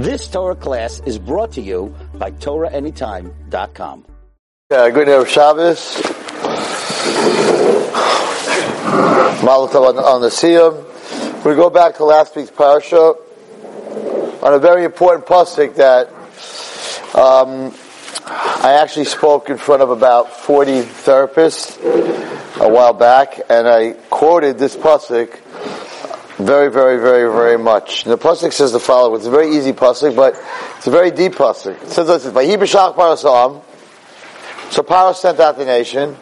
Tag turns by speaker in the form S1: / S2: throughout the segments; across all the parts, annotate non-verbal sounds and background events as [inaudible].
S1: This Torah class is brought to you by TorahAnytime.com.
S2: Yeah, good day Shabbos. Malatov on, on the Siyam. We go back to last week's parasha on a very important pasuk that um, I actually spoke in front of about 40 therapists a while back, and I quoted this pasuk very, very, very, very much. And the pasuk says the following. It's a very easy pasuk, but it's a very deep pasuk. It says this: "Vahi b'shach parasam." So Paro sent out the nation.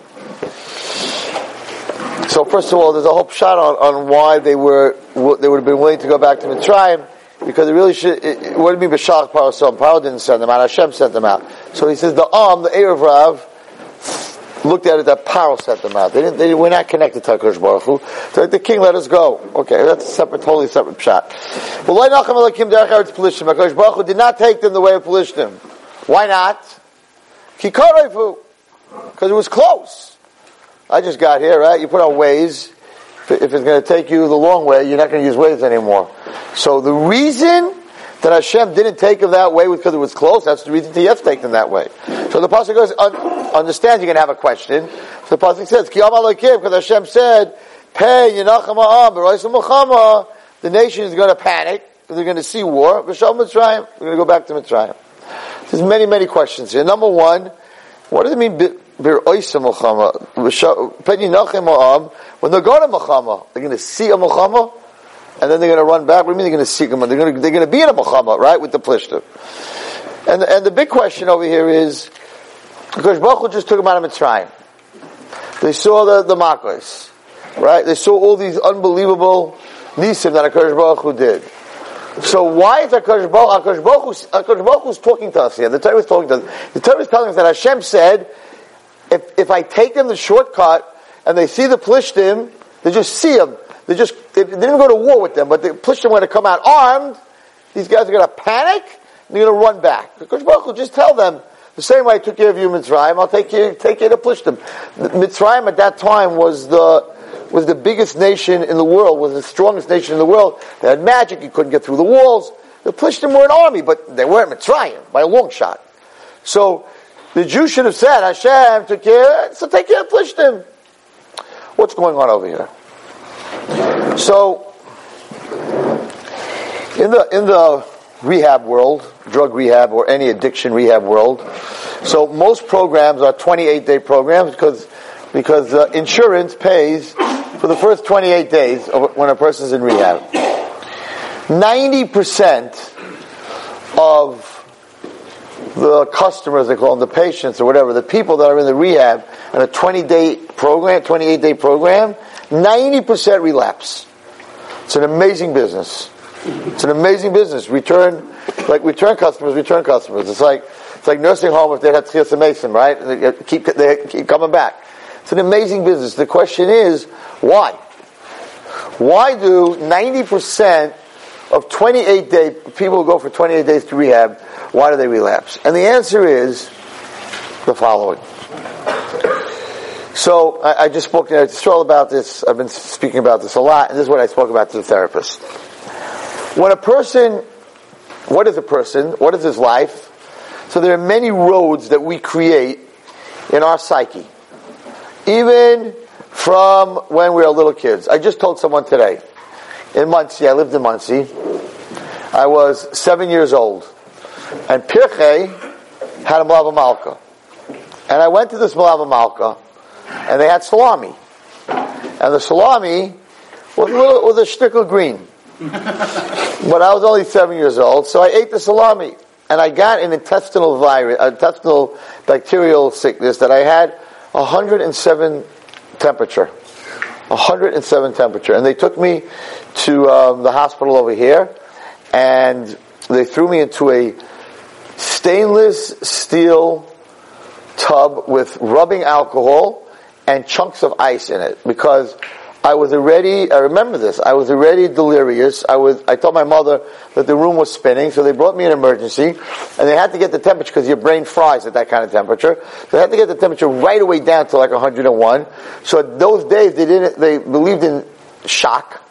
S2: So first of all, there's a whole shot on, on why they were they would have been willing to go back to Mitzrayim because it really should. It, it wouldn't be b'shach parasam. Paro didn't send them out. Hashem sent them out. So he says the Am, the Erev Rav, looked at it that Paro sent them out. They didn't. They were not connected to Hakadosh Baruch Hu. So the king let us go. Okay, that's a separate, totally separate shot. Well, Hakadosh Baruch Hu did not take them the way of Pelishtim. Why not? Kikarefu, because it was close. I just got here, right? You put on Waze. If it's going to take you the long way, you're not going to use Waze anymore. So the reason that Hashem didn't take them that way because it was close. That's the reason has taken them that way. So the pasuk goes, understand you're going to have a question. So the pasuk says, "Ki because Hashem said, "Pay yinacham The nation is going to panic. They're going to see war. We're going to go back to Mitzrayim. There's many, many questions here. Number one, what does it mean? When they go to milchama, they're going to see a milchama, and then they're going to run back. What do you mean they're going to seek him? They're going to, they're going to be in a milchama, right, with the Plishtim. And, and the big question over here is, because Baruch just took him out of Mitzrayim. They saw the, the Makos, right? They saw all these unbelievable nisim that HaKadosh Baruch Hu did. So why is HaKadosh Baruch, HaKadosh Baruch, HaKadosh Baruch Hu's talking to us here? The Torah is talking to us. The Torah is telling us that Hashem said, if, if I take them the shortcut and they see the Plishtim, they just see them. They just, they, they didn't go to war with them, but the Plishtim were going to come out armed. These guys are going to panic. They're going to run back. Because Baruch just tell them, the same way I took care of you, Mitzrayim, I'll take you, take you to Plishtim. Mitzrayim at that time was the, was the biggest nation in the world, was the strongest nation in the world. They had magic, you couldn't get through the walls. The Plishtim were an army, but they weren't Mitzrayim by a long shot. So, the Jews should have said, Hashem took care, so take care of Plishtim. What's going on over here? So, in the, in the rehab world, drug rehab or any addiction rehab world, so most programs are 28 day programs because, because uh, insurance pays for the first 28 days when a person's in rehab. 90% of the customers, they call them the patients or whatever, the people that are in the rehab in a 20 day program, 28 day program, 90% relapse. It's an amazing business. It's an amazing business. Return, like return customers, return customers. It's like, it's like nursing home if they had Tchias Mason, right? They keep, they keep coming back. It's an amazing business. The question is, why? Why do 90% of 28 day, people who go for 28 days to rehab, why do they relapse? And the answer is the following. So I, I just spoke to Stroll about this. I've been speaking about this a lot, and this is what I spoke about to the therapist. When a person, what is a person? What is his life? So there are many roads that we create in our psyche, even from when we were little kids. I just told someone today in Monsey. I lived in Monsey. I was seven years old. And Pirche had a Malava Malka. And I went to this Malava Malka, and they had salami. And the salami was a, little, was a shtickle green. [laughs] but I was only seven years old, so I ate the salami. And I got an intestinal virus, intestinal bacterial sickness that I had 107 temperature. 107 temperature. And they took me to um, the hospital over here, and they threw me into a stainless steel tub with rubbing alcohol and chunks of ice in it because I was already, I remember this, I was already delirious. I was, I told my mother that the room was spinning, so they brought me an emergency, and they had to get the temperature because your brain fries at that kind of temperature. So they had to get the temperature right away down to like 101. So those days they didn't, they believed in shock,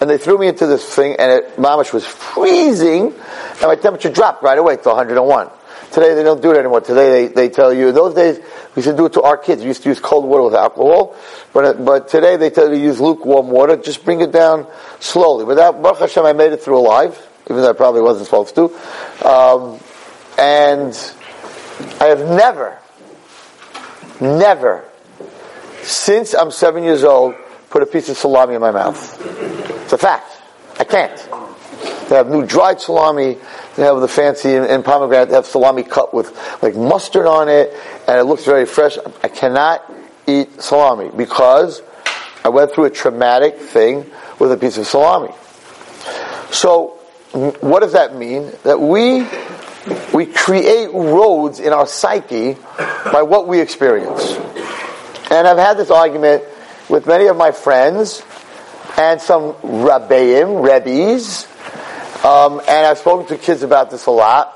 S2: and they threw me into this thing, and it, mamish was freezing, and my temperature dropped right away to 101. Today they don't do it anymore. Today they, they tell you, those days, we used to do it to our kids. We used to use cold water with alcohol, but, but today they tell you to use lukewarm water. Just bring it down slowly. Without, Baruch Hashem, I made it through alive, even though I probably wasn't supposed to. Um, and I have never, never, since I'm seven years old, put a piece of salami in my mouth. It's a fact. I can't. They have new dried salami. Have the fancy and, and pomegranate. Have salami cut with like mustard on it, and it looks very fresh. I cannot eat salami because I went through a traumatic thing with a piece of salami. So, what does that mean? That we we create roads in our psyche by what we experience. And I've had this argument with many of my friends and some rabbeim, rebbes, um, and I've spoken to kids about this a lot.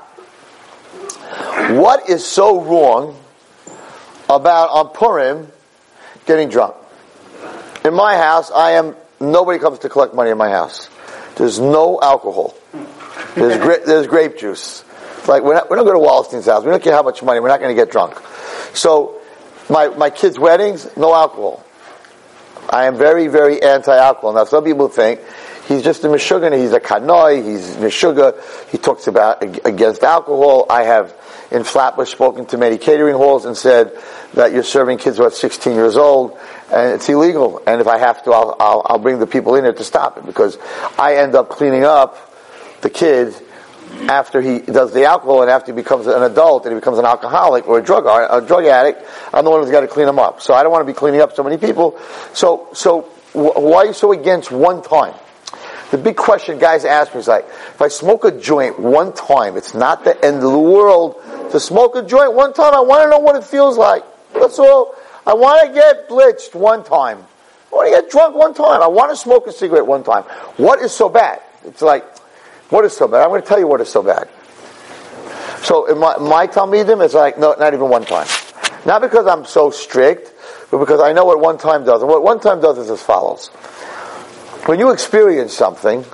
S2: What is so wrong about on Purim getting drunk? In my house, I am nobody comes to collect money in my house. There's no alcohol. There's, gra- [laughs] there's grape juice. Like we're not, we're not going to Wallerstein's house. We don't care how much money. We're not going to get drunk. So my my kids' weddings, no alcohol. I am very very anti-alcohol. Now some people think he's just a meshuggah. He's a kanoi. He's meshuggah. He talks about against alcohol. I have in Flatbush spoken to many catering halls and said that you're serving kids who are 16 years old and it's illegal. And if I have to, I'll, I'll, I'll bring the people in there to stop it because I end up cleaning up the kid after he does the alcohol and after he becomes an adult and he becomes an alcoholic or a drug a drug addict, I'm the one who's got to clean him up. So I don't want to be cleaning up so many people. So so why are you so against one time? The big question guys ask me is like, if I smoke a joint one time, it's not the end of the world. To smoke a joint one time, I want to know what it feels like. That's all. I want to get blitzed one time. I want to get drunk one time. I want to smoke a cigarette one time. What is so bad? It's like, what is so bad? I'm going to tell you what is so bad. So in my, my Talmidim, it's like, no, not even one time. Not because I'm so strict, but because I know what one time does. And what one time does is as follows. When you experience something,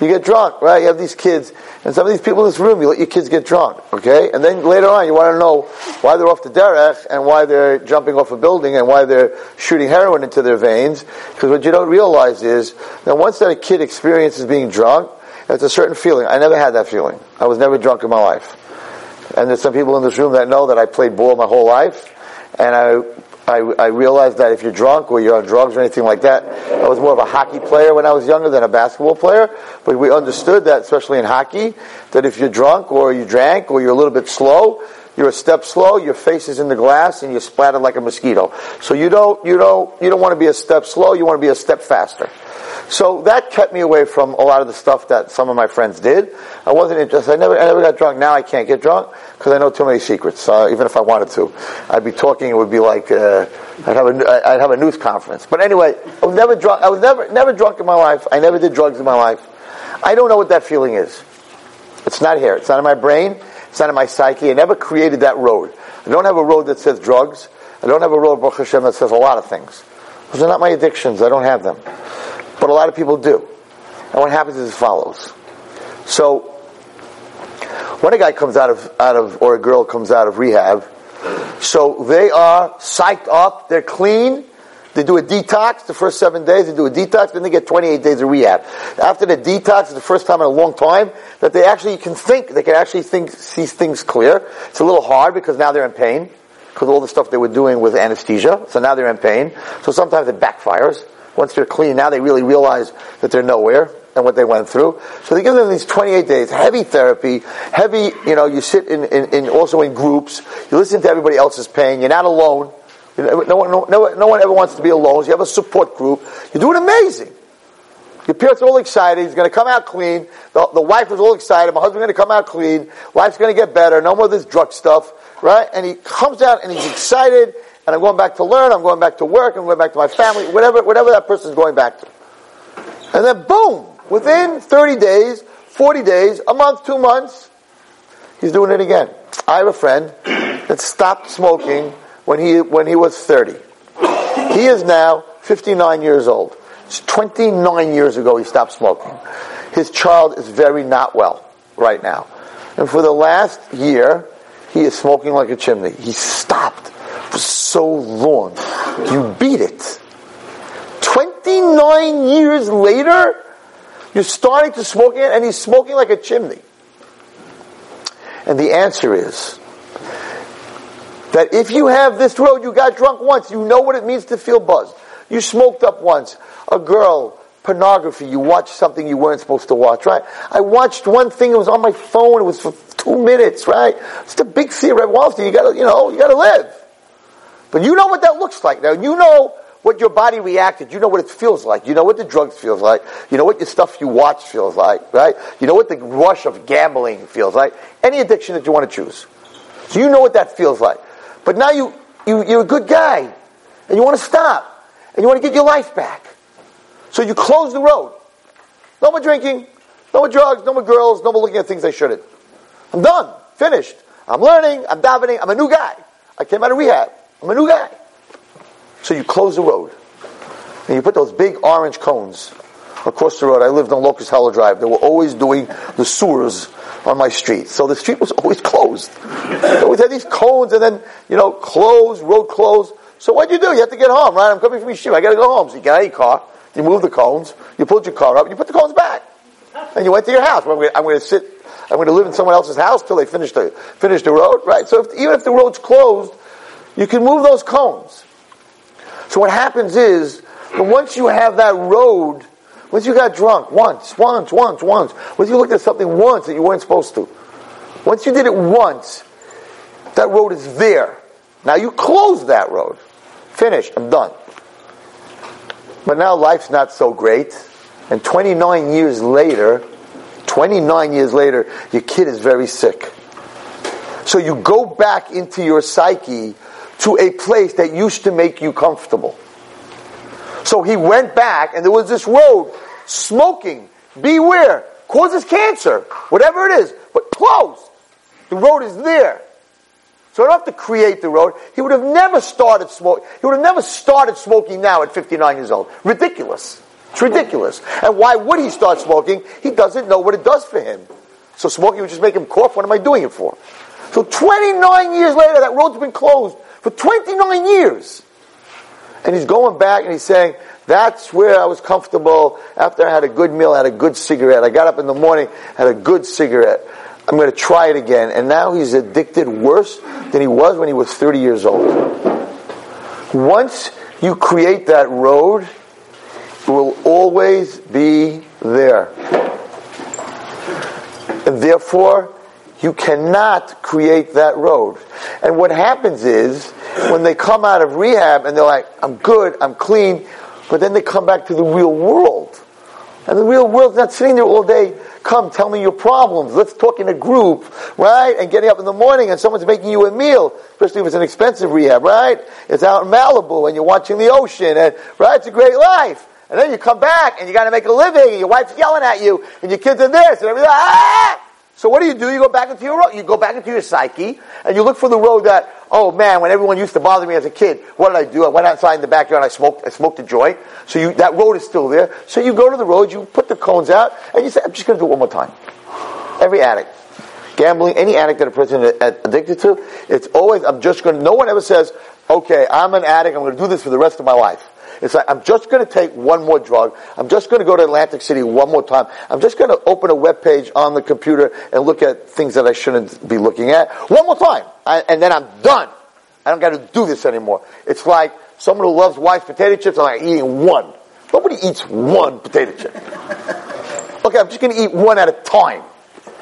S2: you get drunk, right? You have these kids, and some of these people in this room, you let your kids get drunk, okay? And then later on, you want to know why they're off the derech, and why they're jumping off a building, and why they're shooting heroin into their veins. Because what you don't realize is that once that a kid experiences being drunk, it's a certain feeling. I never had that feeling. I was never drunk in my life. And there's some people in this room that know that I played ball my whole life, and I I, I, realized that if you're drunk or you're on drugs or anything like that, I was more of a hockey player when I was younger than a basketball player. But we understood that, especially in hockey, that if you're drunk or you drank or you're a little bit slow, you're a step slow, your face is in the glass, and you're splattered like a mosquito. So you don't, you don't, you don't want to be a step slow, you want to be a step faster. So that kept me away from a lot of the stuff that some of my friends did. I wasn't interested. I never, I never got drunk. Now I can't get drunk because I know too many secrets. Uh, even if I wanted to, I'd be talking. It would be like uh, I'd have a, I'd have a news conference. But anyway, I was never drunk. I was never, never drunk in my life. I never did drugs in my life. I don't know what that feeling is. It's not here. It's not in my brain. It's not in my psyche. I never created that road. I don't have a road that says drugs. I don't have a road, Baruch Hashem, that says a lot of things. Those are not my addictions. I don't have them but a lot of people do. And what happens is as follows. So, when a guy comes out of, out of, or a girl comes out of rehab, so they are psyched up, they're clean, they do a detox the first seven days, they do a detox, then they get 28 days of rehab. After the detox, it's the first time in a long time that they actually can think, they can actually think, see things clear. It's a little hard because now they're in pain, because all the stuff they were doing with anesthesia, so now they're in pain. So sometimes it backfires. Once they're clean, now they really realize that they're nowhere and what they went through. So they give them these 28 days, heavy therapy, heavy, you know, you sit in, in, in also in groups, you listen to everybody else's pain, you're not alone. no, one, no, no, one ever wants to be alone. So you have a support group. You're doing amazing. Your parents are all excited. He's going to come out clean. The, the wife is all excited. My husband's going to come out clean. Life's going to get better. No more of this drug stuff, right? And he comes out and he's excited and I'm going back to learn, I'm going back to work, I'm going back to my family, whatever, whatever that person is going back to. And then boom, within 30 days, 40 days, a month, two months, he's doing it again. I have a friend that stopped smoking when he, when he was 30. He is now 59 years old. It's 29 years ago he stopped smoking. His child is very not well right now. And for the last year, he is smoking like a chimney. He stopped for so long. You beat it. 29 years later, you're starting to smoke again, and he's smoking like a chimney. And the answer is that if you have this road, you got drunk once, you know what it means to feel buzzed. You smoked up once. A girl, pornography, you watched something you weren't supposed to watch, right? I watched one thing, it was on my phone, it was for two minutes, right? It's the big theory at Wall Street, you gotta, you know, you gotta live. But you know what that looks like now. You know what your body reacted. You know what it feels like. You know what the drugs feels like. You know what the stuff you watch feels like, right? You know what the rush of gambling feels like. Any addiction that you want to choose. So you know what that feels like. But now you, you, you're a good guy. And you want to stop. And you want to get your life back. So you close the road. No more drinking. No more drugs. No more girls. No more looking at things I shouldn't. I'm done. Finished. I'm learning. I'm davening. I'm a new guy. I came out of rehab. I'm a new guy. So you close the road. And you put those big orange cones across the road. I lived on Locust Hollow Drive. They were always doing the sewers on my street. So the street was [laughs] always closed. They always had these cones and then, you know, closed, road closed. So what do you do? You have to get home, right? I'm coming from Yeshiva. I gotta go home. So you get out your car, you move the cones, you pulled your car up, you put the cones back. And you went to your house. I'm going to sit, I'm going to live in someone else's house till they finish the, finish the road, right? So if, even if the road's closed, you can move those cones. So what happens is, once you have that road, once you got drunk once, once, once, once, once you looked at something once that you weren't supposed to, once you did it once, that road is there. Now you close that road. Finished. I'm done. But now life's not so great. And 29 years later, 29 years later, your kid is very sick. So you go back into your psyche to a place that used to make you comfortable. So he went back, and there was this road, smoking, beware, causes cancer, whatever it is, but closed. The road is there. So I don't have to create the road. He would have never started smoking. He would have never started smoking now at 59 years old. Ridiculous. It's ridiculous. And why would he start smoking? He doesn't know what it does for him. So smoking would just make him cough. What am I doing it for? So 29 years later, that road's been closed for 29 years. And he's going back and he's saying, that's where I was comfortable after I had a good meal, I had a good cigarette. I got up in the morning, had a good cigarette. I'm going to try it again. And now he's addicted worse than he was when he was 30 years old. Once you create that road, it will always be there. And therefore, you cannot create that road. And what happens is, when they come out of rehab and they're like, I'm good, I'm clean, but then they come back to the real world. And the real world's not sitting there all day, come tell me your problems, let's talk in a group, right? And getting up in the morning and someone's making you a meal, especially if it's an expensive rehab, right? It's out in Malibu and you're watching the ocean and, right? It's a great life. And then you come back and you gotta make a living and your wife's yelling at you and your kids are this and everything. Ah! So what do you do? You go back into your. You go back into your psyche, and you look for the road that, oh man, when everyone used to bother me as a kid, what did I do? I went outside in the backyard and I smoked, I smoked a joint. So you, that road is still there. So you go to the road, you put the cones out, and you say, I'm just going to do it one more time. Every addict. Gambling, any addict that a person is addicted to, it's always, I'm just going to, no one ever says, okay, I'm an addict, I'm going to do this for the rest of my life. It's like, I'm just going to take one more drug. I'm just going to go to Atlantic City one more time. I'm just going to open a web page on the computer and look at things that I shouldn't be looking at one more time. I, and then I'm done. I don't got to do this anymore. It's like someone who loves Wise potato chips and like eating one. Nobody eats one potato chip. [laughs] Okay, I'm just going to eat one at a time.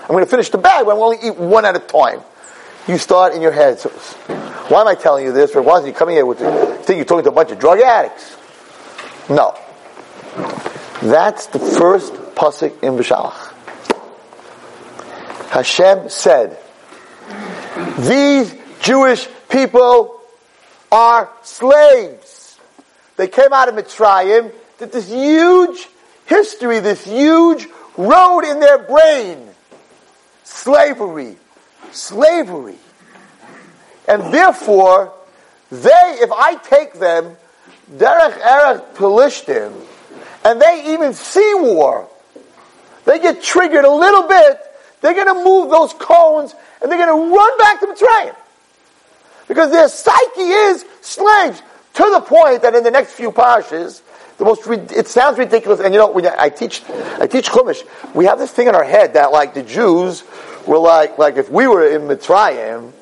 S2: I'm going to finish the bag, but I'm only eat one at a time. You start in your head. So, why am I telling you this? Why is he coming here with? Think you're talking to a bunch of drug addicts? No. That's the first pasuk in Beshalach. Hashem said, these Jewish people are slaves. They came out of Mitzrayim, did this huge history, this huge road in their brain. Slavery. Slavery. And therefore, they, if I take them Derech Eretz Pelishtim, and they even see war, they get triggered a little bit, they're going to move those cones and they're going to run back to Mitzrayim. Because their psyche is slaves to the point that in the next few parshas, the most it sounds ridiculous. And you know, when I teach I teach Chumash, we have this thing in our head that like the Jews were like like if we were in Mitzrayim,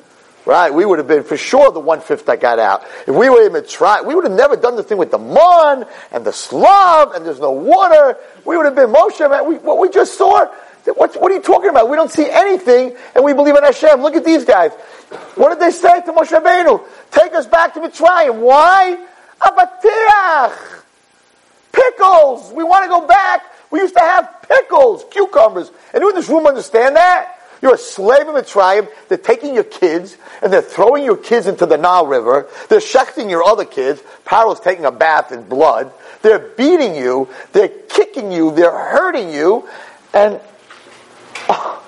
S2: right, we would have been for sure the one fifth that got out. If we were in Mitzrayim, we would have never done the thing with the mon and the slav and there's no water. We would have been Moshe. Man, we, what we just saw. What, what are you talking about? We don't see anything, and we believe in Hashem. Look at these guys. What did they say to Moshe Rabbeinu? Take us back to Mitzrayim. Why? Abatiach. Pickles. We want to go back. We used to have pickles, cucumbers. Anyone in this room understand that? You're a slave of Mitzrayim. They're taking your kids and they're throwing your kids into the Nile River. They're shechting your other kids. Paro's taking a bath in blood. They're beating you. They're kicking you. They're hurting you. And oh,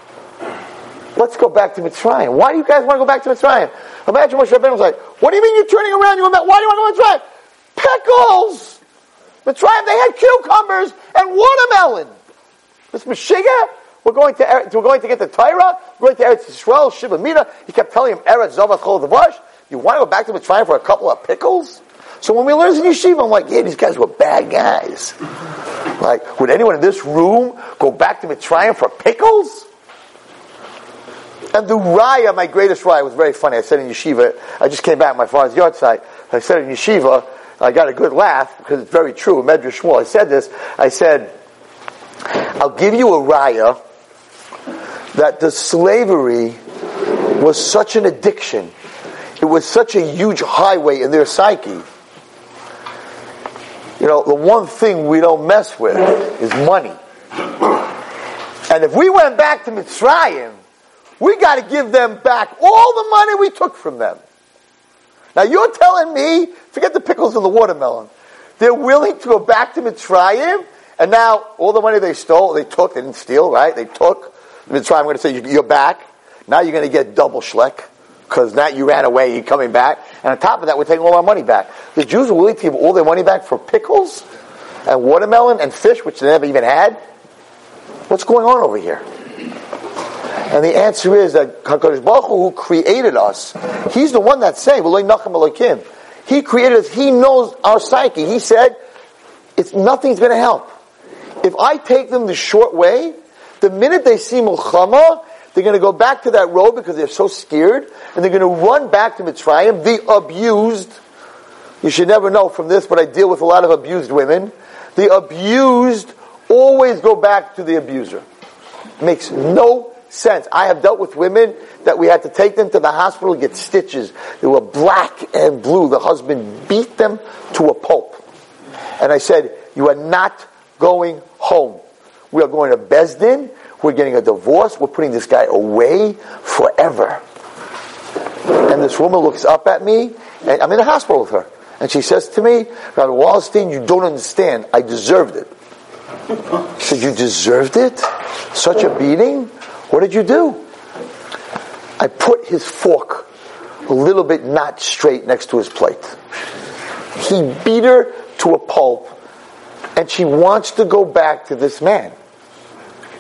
S2: let's go back to Mitzrayim. Why do you guys want to go back to Mitzrayim? Imagine Moshe Rabbeinu was like, what do you mean you're turning around? You went back? Why do you want to go to Mitzrayim? Pickles! Mitzrayim, they had cucumbers and watermelon. This Meshiga, we're going to we're going to get the Torah. We're going to Eretz Yisrael, Shiva Mida. He kept telling him Eretz Zovat Chol Devash. You want to go back to Mitzrayim for a couple of pickles? So when we learned in yeshiva, I'm like, yeah, these guys were bad guys. Like, would anyone in this room go back to Mitzrayim for pickles? And the raya, my greatest raya, was very funny. I said in yeshiva, I just came back my father's yahrzeit. I said in yeshiva, I got a good laugh because it's very true. Medrash Shmuel, I said this. I said, I'll give you a raya that the slavery was such an addiction. It was such a huge highway in their psyche. You know, the one thing we don't mess with is money. And if we went back to Mitzrayim, we got to give them back all the money we took from them. Now you're telling me, forget the pickles and the watermelon, they're willing to go back to Mitzrayim, and now all the money they stole, they took, they didn't steal, right? They took. Mitzrayim, I'm going to say, you're back. Now you're going to get double schleck, because now you ran away, you're coming back. And on top of that, we're taking all our money back. The Jews are willing to give all their money back for pickles and watermelon and fish, which they never even had. What's going on over here? And the answer is that HaKadosh Baruch Hu, who created us, He's the one that's saying, He created us, He knows our psyche. He said, it's, nothing's going to help. If I take them the short way, the minute they see Mulchama, they're going to go back to that road because they're so scared, and they're going to run back to Mitzrayim, the abused. You should never know from this, but I deal with a lot of abused women. The abused always go back to the abuser. Makes no sense. I have dealt with women that we had to take them to the hospital get stitches. They were black and blue. The husband beat them to a pulp. And I said, You are not going home. We are going to Besdin. We're getting a divorce. We're putting this guy away forever. And this woman looks up at me, and I'm in the hospital with her. And she says to me, Rabbi Wallerstein, you don't understand. I deserved it. She said, You deserved it? Such a beating? What did you do? I put his fork a little bit not straight next to his plate. He beat her to a pulp, and she wants to go back to this man.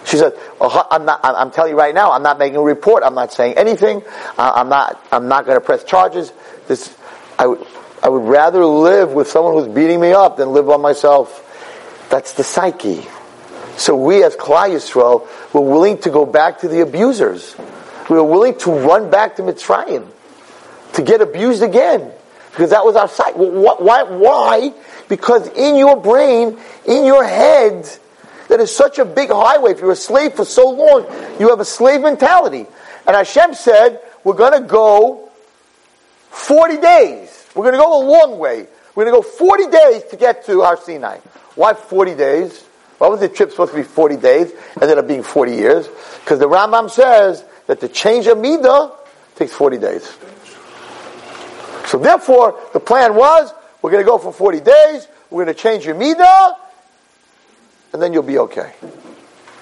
S2: She said, oh, I'm, not, I'm telling you right now, I'm not making a report. I'm not saying anything. I'm not, I'm not going to press charges. This, I, would rather live with someone who's beating me up than live by myself. That's the psyche. So we as Klal Yisrael were willing to go back to the abusers. We were willing to run back to Mitzrayim to get abused again because that was our sight. Why? Why? Because in your brain, in your head, that is such a big highway. If you're a slave for so long, you have a slave mentality. And Hashem said, we're going to go 40 days. We're going to go a long way. We're going to go 40 days to get to Har Sinai. Why 40 days? Why was the trip supposed to be 40 days? Ended up being 40 years. Because the Rambam says that the change of Midah takes 40 days. So therefore, the plan was, we're going to go for 40 days, we're going to change your Midah, and then you'll be okay.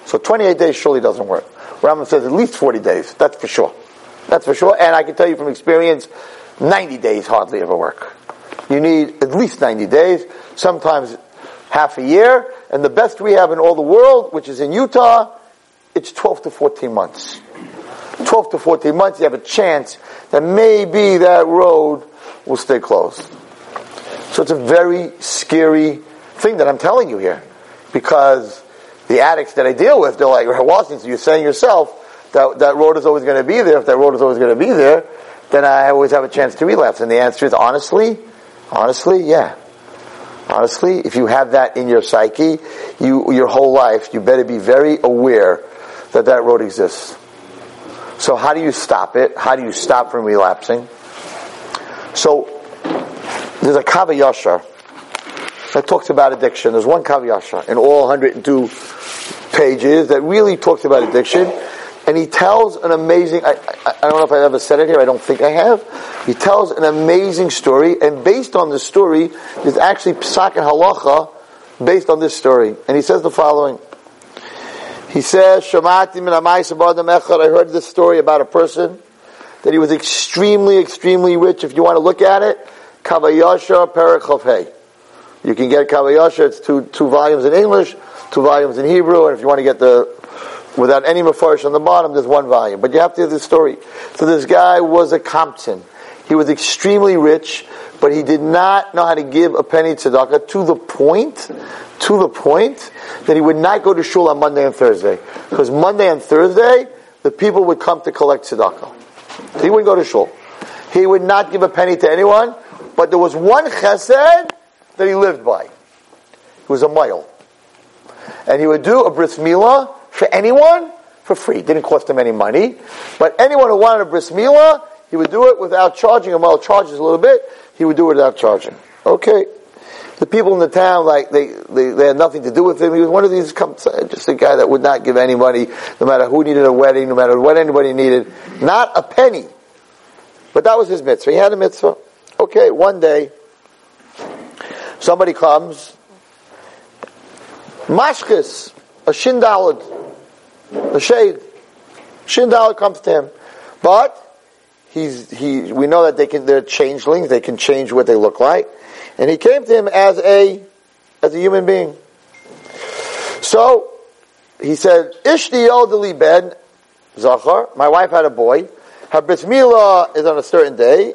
S2: So 28 days surely doesn't work. Rambam says at least 40 days. That's for sure. That's for sure. And I can tell you from experience, 90 days hardly ever work. You need at least 90 days. Sometimes half a year, and the best we have in all the world, which is in Utah, it's 12 to 14 months. 12 to 14 months, you have a chance that maybe that road will stay closed. So it's a very scary thing that I'm telling you here. Because the addicts that I deal with, they're like, Washington, you're saying yourself that that road is always going to be there. If that road is always going to be there, then I always have a chance to relapse. And the answer is honestly, honestly, yeah. Honestly, if you have that in your psyche, you, your whole life, you better be very aware that that road exists. So how do you stop it? How do you stop from relapsing? So, there's a Kav HaYashar that talks about addiction. There's one Kav HaYashar in all 102 pages that really talks about addiction. And he tells an amazing, I, I, I, don't know if I've ever said it here, I don't think I have. He tells an amazing story, and based on this story, there's actually Psak and Halacha based on this story. And he says the following. He says, Shamati min I heard this story about a person that he was extremely, extremely rich. If you want to look at it, Kav HaYashar Perek You can get Kav HaYashar, it's two, two volumes in English, two volumes in Hebrew, and if you want to get the without any mafarish on the bottom, there's one volume. But you have to hear the story. So this guy was a kamtzan. He was extremely rich, but he did not know how to give a penny tzedakah to the point, to the point that he would not go to shul on Monday and Thursday. Because Monday and Thursday, the people would come to collect tzedakah. He wouldn't go to shul. He would not give a penny to anyone, but there was one chesed that he lived by. It was a mile. And he would do a bris milah for anyone for free. It didn't cost him any money. But anyone who wanted a bris milah, he would do it without charging him. Well, charges a little bit. He would do it without charging. Okay. The people in the town, like, they, they, they had nothing to do with him. He was one of these, just a guy that would not give any money, no matter who needed a wedding, no matter what anybody needed. Not a penny. But that was his mitzvah. He had a mitzvah. Okay, one day, somebody comes, mashkis, a shindalad, a shade. Shindal comes to him. But he's he we know that they can they're changelings, they can change what they look like. And he came to him as a as a human being. So he said, Ishti elderly ben Zachar, my wife had a boy. Her bris milah is on a certain day.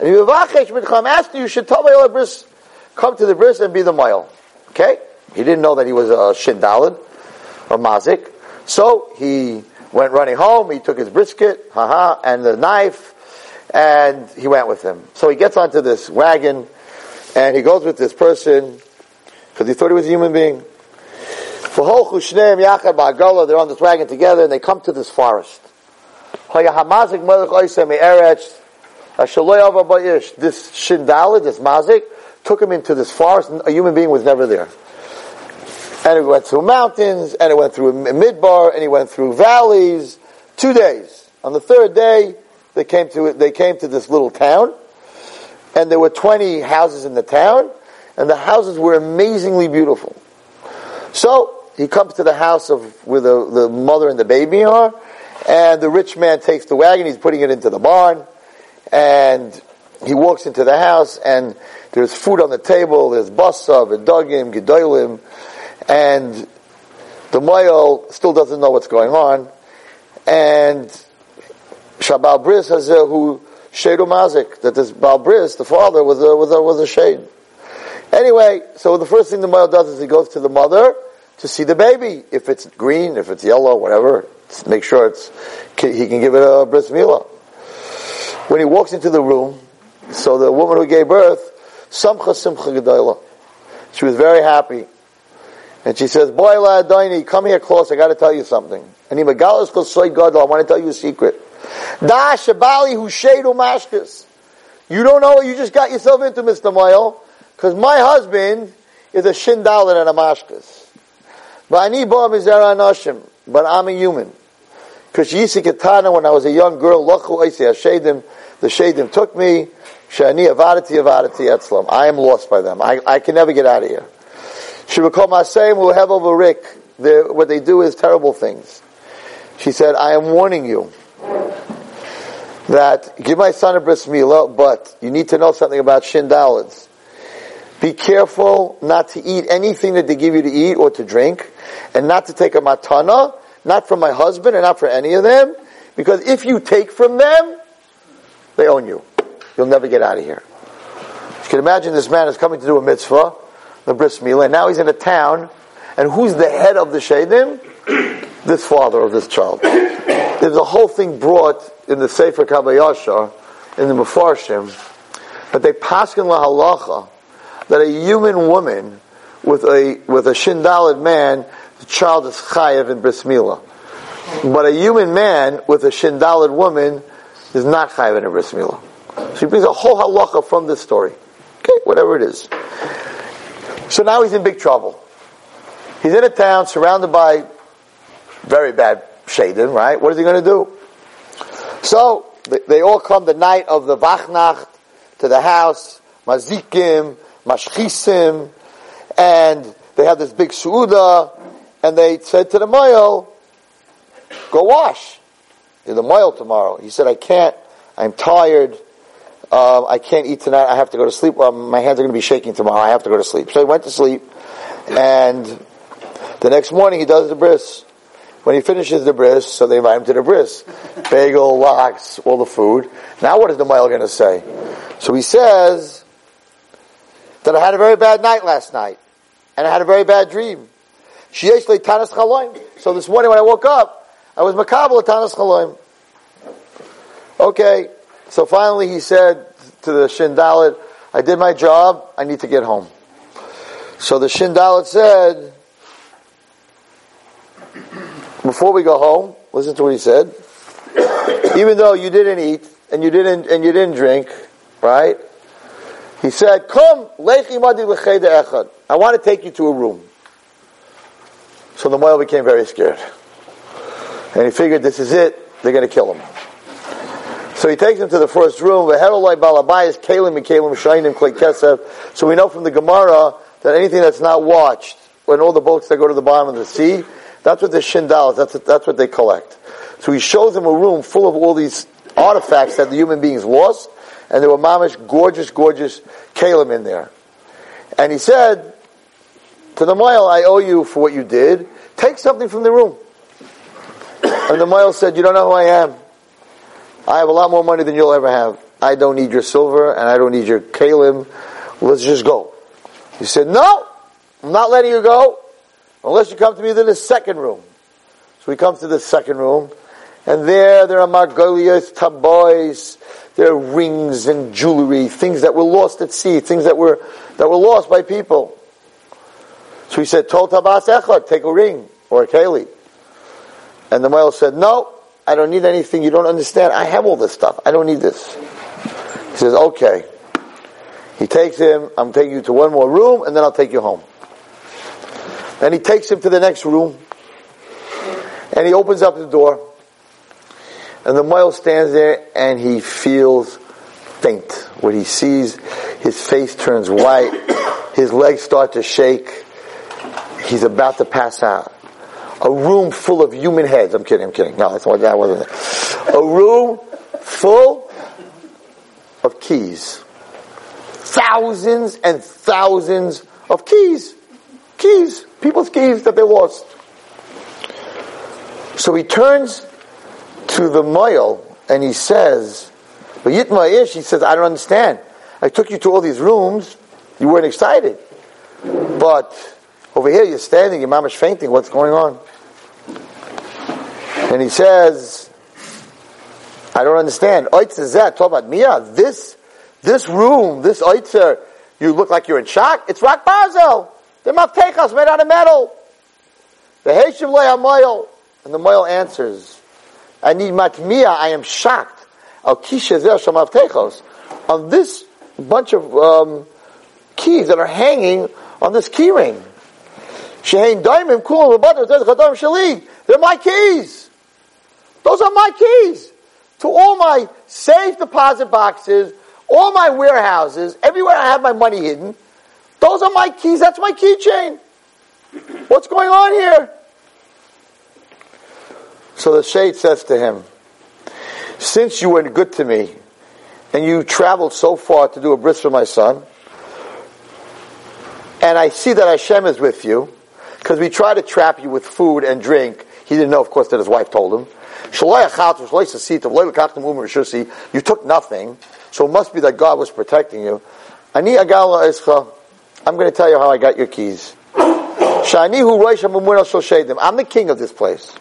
S2: And you asked you should tell me my bris come to the bris and be the mile. Okay? He didn't know that he was a shindalad or mazik. So he went running home, he took his brisket, haha, and the knife, and he went with him. So he gets onto this wagon, and he goes with this person, because he thought he was a human being. They're on this wagon together, and they come to this forest. This shindalid, this mazik, took him into this forest, a human being was never there and it went through mountains, and it went through midbar, and he went through valleys. Two days. On the third day, they came to they came to this little town, and there were twenty houses in the town, and the houses were amazingly beautiful. So he comes to the house of where the, the mother and the baby are, and the rich man takes the wagon, he's putting it into the barn, and he walks into the house, and there's food on the table, there's basa, vidogim, gedolim, and the Moyel still doesn't know what's going on, and Shabal Bris has a, who Shadu Mazik, that this Balbris, the father, was a, was a, was a shade. Anyway, so the first thing the Moyel does is he goes to the mother to see the baby. If it's green, if it's yellow, whatever, make sure it's, he can give it a bris milah. When he walks into the room, so the woman who gave birth, Samcha Simcha Gedoyla. She was very happy. And she says, Boy, Ladaini, come here close, I gotta tell you something. And he megalas soy gadol, I want to tell you a secret. Da shabali hu shedu mashkas. You don't know what you just got yourself into, Mr. Moyle, because my husband is a shindalin and a mashkas. But I'm a human. Because Yisikatana, when I was a young girl, Lachu Oisi Hashedim, the Shadim took me, Shani Avadati Avadati Etzlam. I am lost by them. I, I can never get out of here. Shivakol Masayim will have over Rick. What they do is terrible things. She said, I am warning you that give my son a bris milah, but you need to know something about shindalids. be careful not to eat anything that they give you to eat or to drink, and not to take a matana, not from my husband and not for any of them, because if you take from them, they own you. You'll never get out of here. You can imagine this man is coming to do a mitzvah, the bris milah, and now he's in a town, and who's the head of the shadim? [clears throat] this father of this child. [clears throat] There's a whole thing brought in the Sefer Kav HaYashar, in the Mefarshim, that they paskin la halacha, that a human woman with a, with a shindalid man, the child is chayev in bris milah. But a human man with a shindalid woman is not chayev in a bris milah. So he brings a whole halacha from this story. Okay, whatever it is. So now he's in big trouble. He's in a town surrounded by very bad shadim, right? What is he going to do? So they all come the night of the Vachnacht to the house, Mazikim, Mashchisim, and they have this big suuda, and they said to the moil, go wash. In the moil tomorrow. He said, I can't, I'm tired, um, I can't eat tonight, I have to go to sleep, well, my hands are going to be shaking tomorrow, I have to go to sleep. So he went to sleep, and the next morning he does the bris. When he finishes the bris, so they invite him to the bris. Bagel, lox, all the food. Now what is the mile going to say? So he says that I had a very bad night last night, and I had a very bad dream. She actually tanaskaloim. So this morning when I woke up, I was makabel tanas chaloim. Okay, so finally he said to the shindalit, I did my job, I need to get home. So the shindalit said, before we go home, listen to what he said. [coughs] Even though you didn't eat and you didn't and you didn't drink, right? He said, "Come, lechi madi echad. I want to take you to a room." So the Moel became very scared, and he figured, "This is it. They're going to kill him." So he takes him to the first room. So we know from the Gemara that anything that's not watched, when all the boats that go to the bottom of the sea, that's what the shindal is. That's, that's what they collect. So he shows them a room full of all these artifacts that the human beings lost, and there were mamish gorgeous, gorgeous kalim in there. And he said to the mile, I owe you for what you did. Take something from the room. And the mile said, you don't know who I am. I have a lot more money than you'll ever have. I don't need your silver and I don't need your kalim. Let's just go. He said, no, I'm not letting you go. Unless you come to me to the second room. So we come to the second room, and there, there are margolias, taboys, there are rings and jewelry, things that were lost at sea, things that were, that were lost by people. So he said, Tol tabas echad, take a ring, or a keli. And the male said, no, I don't need anything, you don't understand, I have all this stuff, I don't need this. He says, okay. He takes him, I'm taking you to one more room, and then I'll take you home. And he takes him to the next room. And he opens up the door. And the male stands there and he feels faint. When he sees his face turns white, [coughs] his legs start to shake. He's about to pass out. A room full of human heads. I'm kidding, I'm kidding. No, that's what that wasn't it. A room full of keys. Thousands and thousands of keys. Keys people's keys that they lost. So he turns to the Moil and he says, but Yitma Ish, he says, I don't understand. I took you to all these rooms, you weren't excited. But over here you're standing, your mama's fainting, what's going on? And he says, I don't understand. Oitzer Zet, talk about Mia, this, this room, this Oitzer, you look like you're in shock. It's rock Barzel. They're maftechas made out of metal. The Heshiv Moil. And the Moil answers, I need matmiya, I am shocked. Al kisha On this bunch of um, keys that are hanging on this key ring. Shehain daimim kul They're my keys. Those are my keys to all my safe deposit boxes, all my warehouses, everywhere I have my money hidden. Those are my keys. That's my keychain. What's going on here? So the shade says to him, since you were good to me and you traveled so far to do a bris for my son, and I see that Hashem is with you, because we try to trap you with food and drink. He didn't know, of course, that his wife told him. Umm you took nothing, so it must be that God was protecting you. I'm going to tell you how I got your keys. I'm the king of this place.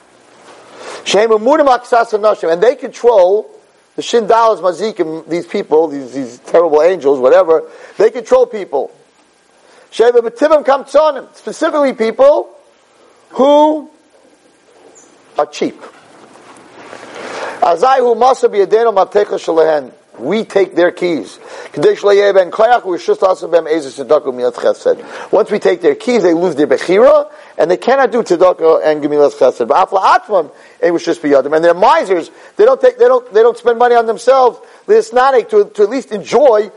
S2: And they control the Shindalas, Mazikim, these people, these, these terrible angels, whatever, they control people. Specifically people who are cheap. We take their keys. Once we take their keys, they lose their bechira, and they cannot do tzedakah and gemilas chesed. But afla atvam, it eh, was just biyadim. And they're misers. They don't take, they don't, they don't spend money on themselves. to, to at least enjoy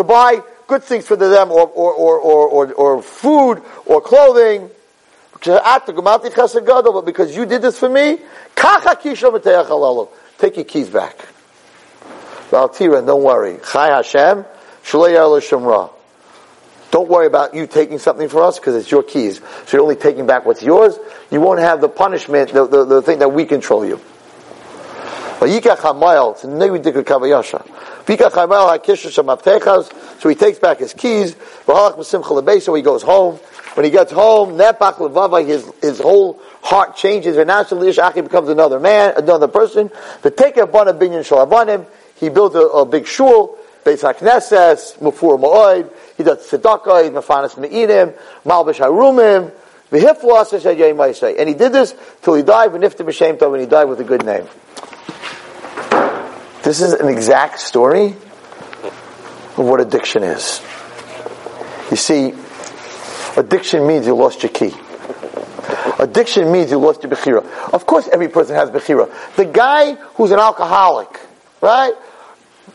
S2: to buy good things for them, or, or, or, or, or, food, or clothing. But because you did this for me, take your keys back. Don't worry. Don't worry about you taking something for us because it's your keys. So you're only taking back what's yours. You won't have the punishment, the, the, the thing that we control you. So he takes back his keys. So he goes home. When he gets home, his, his whole heart changes. Achi becomes another man, another person. The take a bun of binyan shalabanim. He builds a, a big shul, Beis HaKnesses, Mufur Ma'oid. He does tzedakah, he's mafanas me'inim, malbish harumim, and he did this till he died, when he died with a good name. This is an exact story of what addiction is. You see, addiction means you lost your key. Addiction means you lost your bechira. Of course, every person has bechira. The guy who's an alcoholic, right?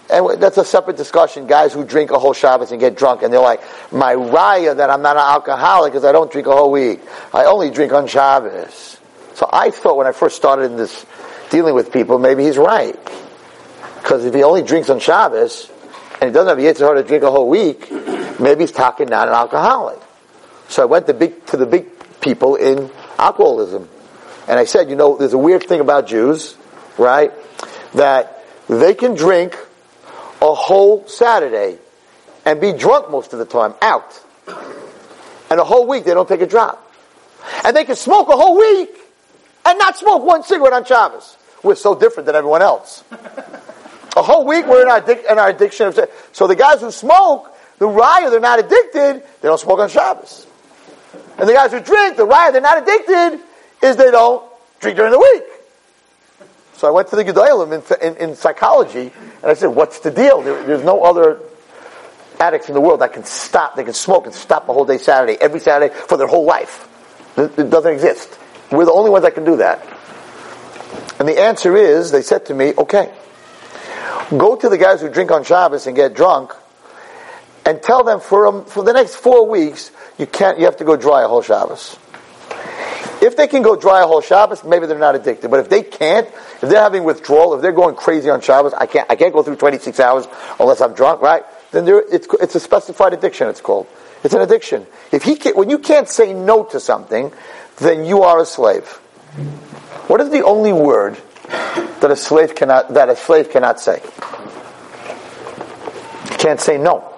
S2: And that's a separate discussion. Guys who drink a whole Shabbos and get drunk, and they're like, "My raya that I'm not an alcoholic because I don't drink a whole week. I only drink on Shabbos." So I thought when I first started in this dealing with people, maybe he's right. Because if he only drinks on Shabbos, and he doesn't have Yitzhar to drink a whole week, maybe he's talking not an alcoholic. So I went to, big, to the big people in alcoholism. And I said, you know, there's a weird thing about Jews, right? That they can drink a whole Saturday and be drunk most of the time, out. And a whole week they don't take a drop. And they can smoke a whole week and not smoke one cigarette on Shabbos. We're so different than everyone else. A whole week we're in our, addic- in our addiction. So the guys who smoke, the raya, they're not addicted, they don't smoke on Shabbos. And the guys who drink, the raya, they're not addicted, is they don't drink during the week. So I went to the Gedolim in, in, in, psychology, and I said, what's the deal? There, there's no other addicts in the world that can stop, they can smoke and stop a whole day Saturday, every Saturday, for their whole life. It, it doesn't exist. We're the only ones that can do that. And the answer is, they said to me, okay, Go to the guys who drink on Shabbos and get drunk, and tell them for um, for the next four weeks you can't. You have to go dry a whole Shabbos. If they can go dry a whole Shabbos, maybe they're not addicted. But if they can't, if they're having withdrawal, if they're going crazy on Shabbos, I can't. I can't go through 26 hours unless I'm drunk, right? Then it's it's a specified addiction. It's called. It's an addiction. If he can, when you can't say no to something, then you are a slave. What is the only word that a slave cannot that a slave cannot say. Can't say no.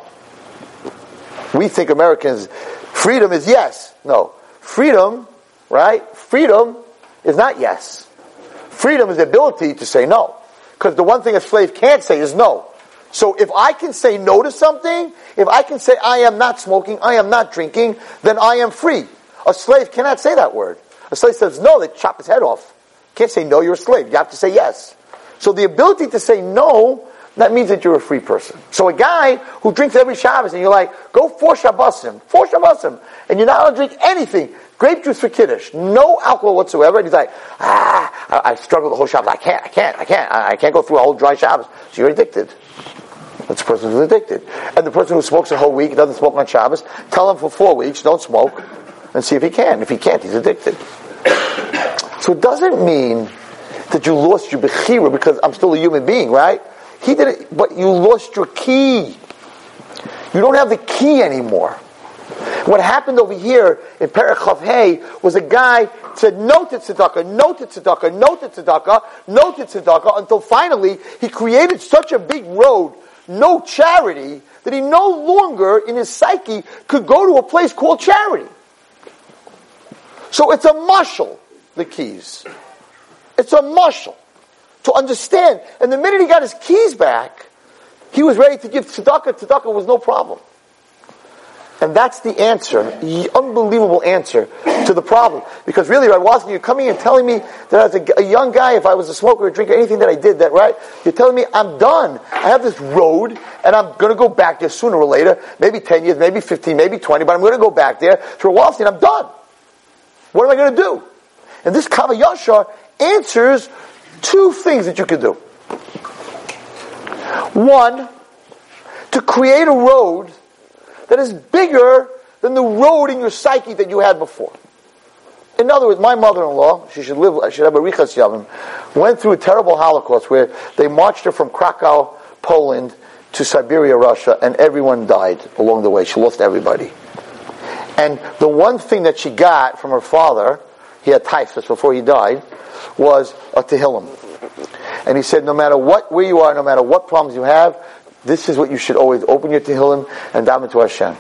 S2: We think Americans freedom is yes. No. Freedom, right? Freedom is not yes. Freedom is the ability to say no. Because the one thing a slave can't say is no. So if I can say no to something, if I can say I am not smoking, I am not drinking, then I am free. A slave cannot say that word. A slave says no, they chop his head off can't say no, you're a slave. You have to say yes. So the ability to say no, that means that you're a free person. So a guy who drinks every Shabbos and you're like, go four Shabbosim, four Shabbosim, and you're not allowed to drink anything, grape juice for Kiddush, no alcohol whatsoever, and he's like, ah, I, I struggle the whole Shabbos, I can't, I can't, I can't, I, I can't go through a whole dry Shabbos. So you're addicted. That's the person who's addicted. And the person who smokes a whole week, doesn't smoke on Shabbos, tell him for four weeks, don't smoke, and see if he can. If he can't, he's addicted. So it doesn't mean that you lost your bechira because I'm still a human being, right? He did it, but you lost your key. You don't have the key anymore. What happened over here in Perichav Hay was a guy said no to tzedakah, no to tzedakah, no to tzedakah, no to tzedakah, until finally he created such a big road, no charity, that he no longer in his psyche could go to a place called charity. So it's a mushal, the keys. It's a mushal to understand. And the minute he got his keys back, he was ready to give tzedakah. Tzedakah was no problem. And that's the answer, the unbelievable answer to the problem. Because really, right, Watson, you're coming and telling me that as a, a, young guy, if I was a smoker or drinker, anything that I did, that right, you're telling me I'm done. I have this road, and I'm going to go back there sooner or later, maybe 10 years, maybe 15, maybe 20, but I'm going to go back there. So Watson, I'm done. What am I going to do? And this Kav HaYashar answers two things that you can do. One, to create a road that is bigger than the road in your psyche that you had before. In other words, my mother-in-law, she should live, she should have a richas yavim, went through a terrible Holocaust where they marched her from Krakow, Poland, to Siberia, Russia, and everyone died along the way. She lost everybody. And the one thing that she got from her father, he had typhus before he died, was a Tehillim. And he said, no matter what, where you are, no matter what problems you have, this is what you should always open your Tehillim and daven to Hashem.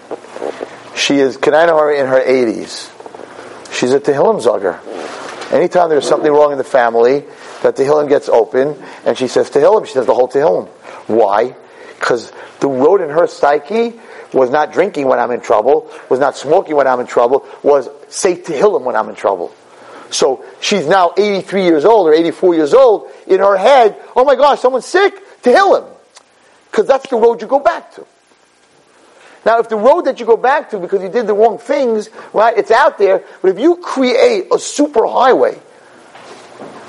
S2: She is Kananahara in her 80s. She's a Tehillim Zogger. Anytime there's something wrong in the family, that Tehillim gets open, and she says Tehillim, she says the whole Tehillim. Why? Because the road in her psyche was not drinking when I'm in trouble, was not smoking when I'm in trouble, was say Tehillim when I'm in trouble. So she's now 83 years old or 84 years old. In her head, oh my gosh, someone's sick, Tehillim. because that's the road you go back to. Now, if the road that you go back to because you did the wrong things, right, it's out there, but if you create a super highway,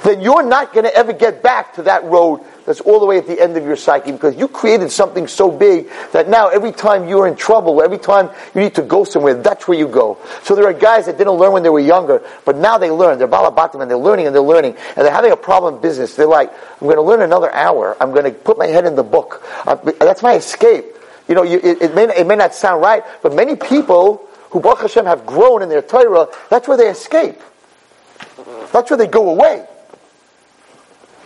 S2: then you're not going to ever get back to that road that's all the way at the end of your psyche because you created something so big that now every time you're in trouble, every time you need to go somewhere, that's where you go. So there are guys that didn't learn when they were younger, but now they learn. They're balabatim and they're learning and they're learning and they're having a problem in business. They're like, I'm going to learn another hour. I'm going to put my head in the book. Uh, that's my escape. You know, you, it, it, may, it may not sound right, but many people who Baruch Hashem have grown in their Torah, that's where they escape. That's where they go away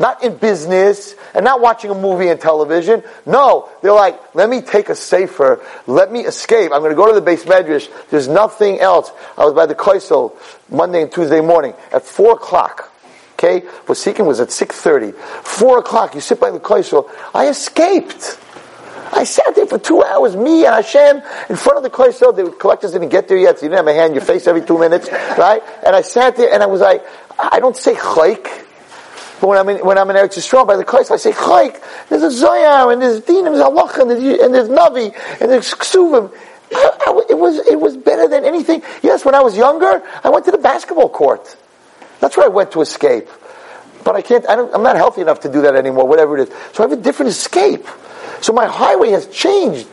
S2: not in business and not watching a movie and television. No, they're like, let me take a safer, let me escape. I'm going to go to the beis medrash. There's nothing else. I was by the Koisel Monday and Tuesday morning at four o'clock. Okay, Vasikin was at six thirty. Four o'clock, you sit by the Koisel. I escaped. I sat there for two hours, me and Hashem, in front of the Koisel. The collectors didn't get there yet, so you didn't have a hand in your face every two minutes, [laughs] right? And I sat there and I was like, I don't say chayk. But when I'm in, when I'm in Eretz Yisrael by the Kreis, I say, Chayk, there's a Zoyar, and there's Din, and there's Allah, and there's, and there's Navi, and there's Ksuvim. it was, it was better than anything. Yes, when I was younger, I went to the basketball court. That's where I went to escape. But I can't, I am not healthy enough to do that anymore, whatever it is. So I have a different escape. So my highway has changed.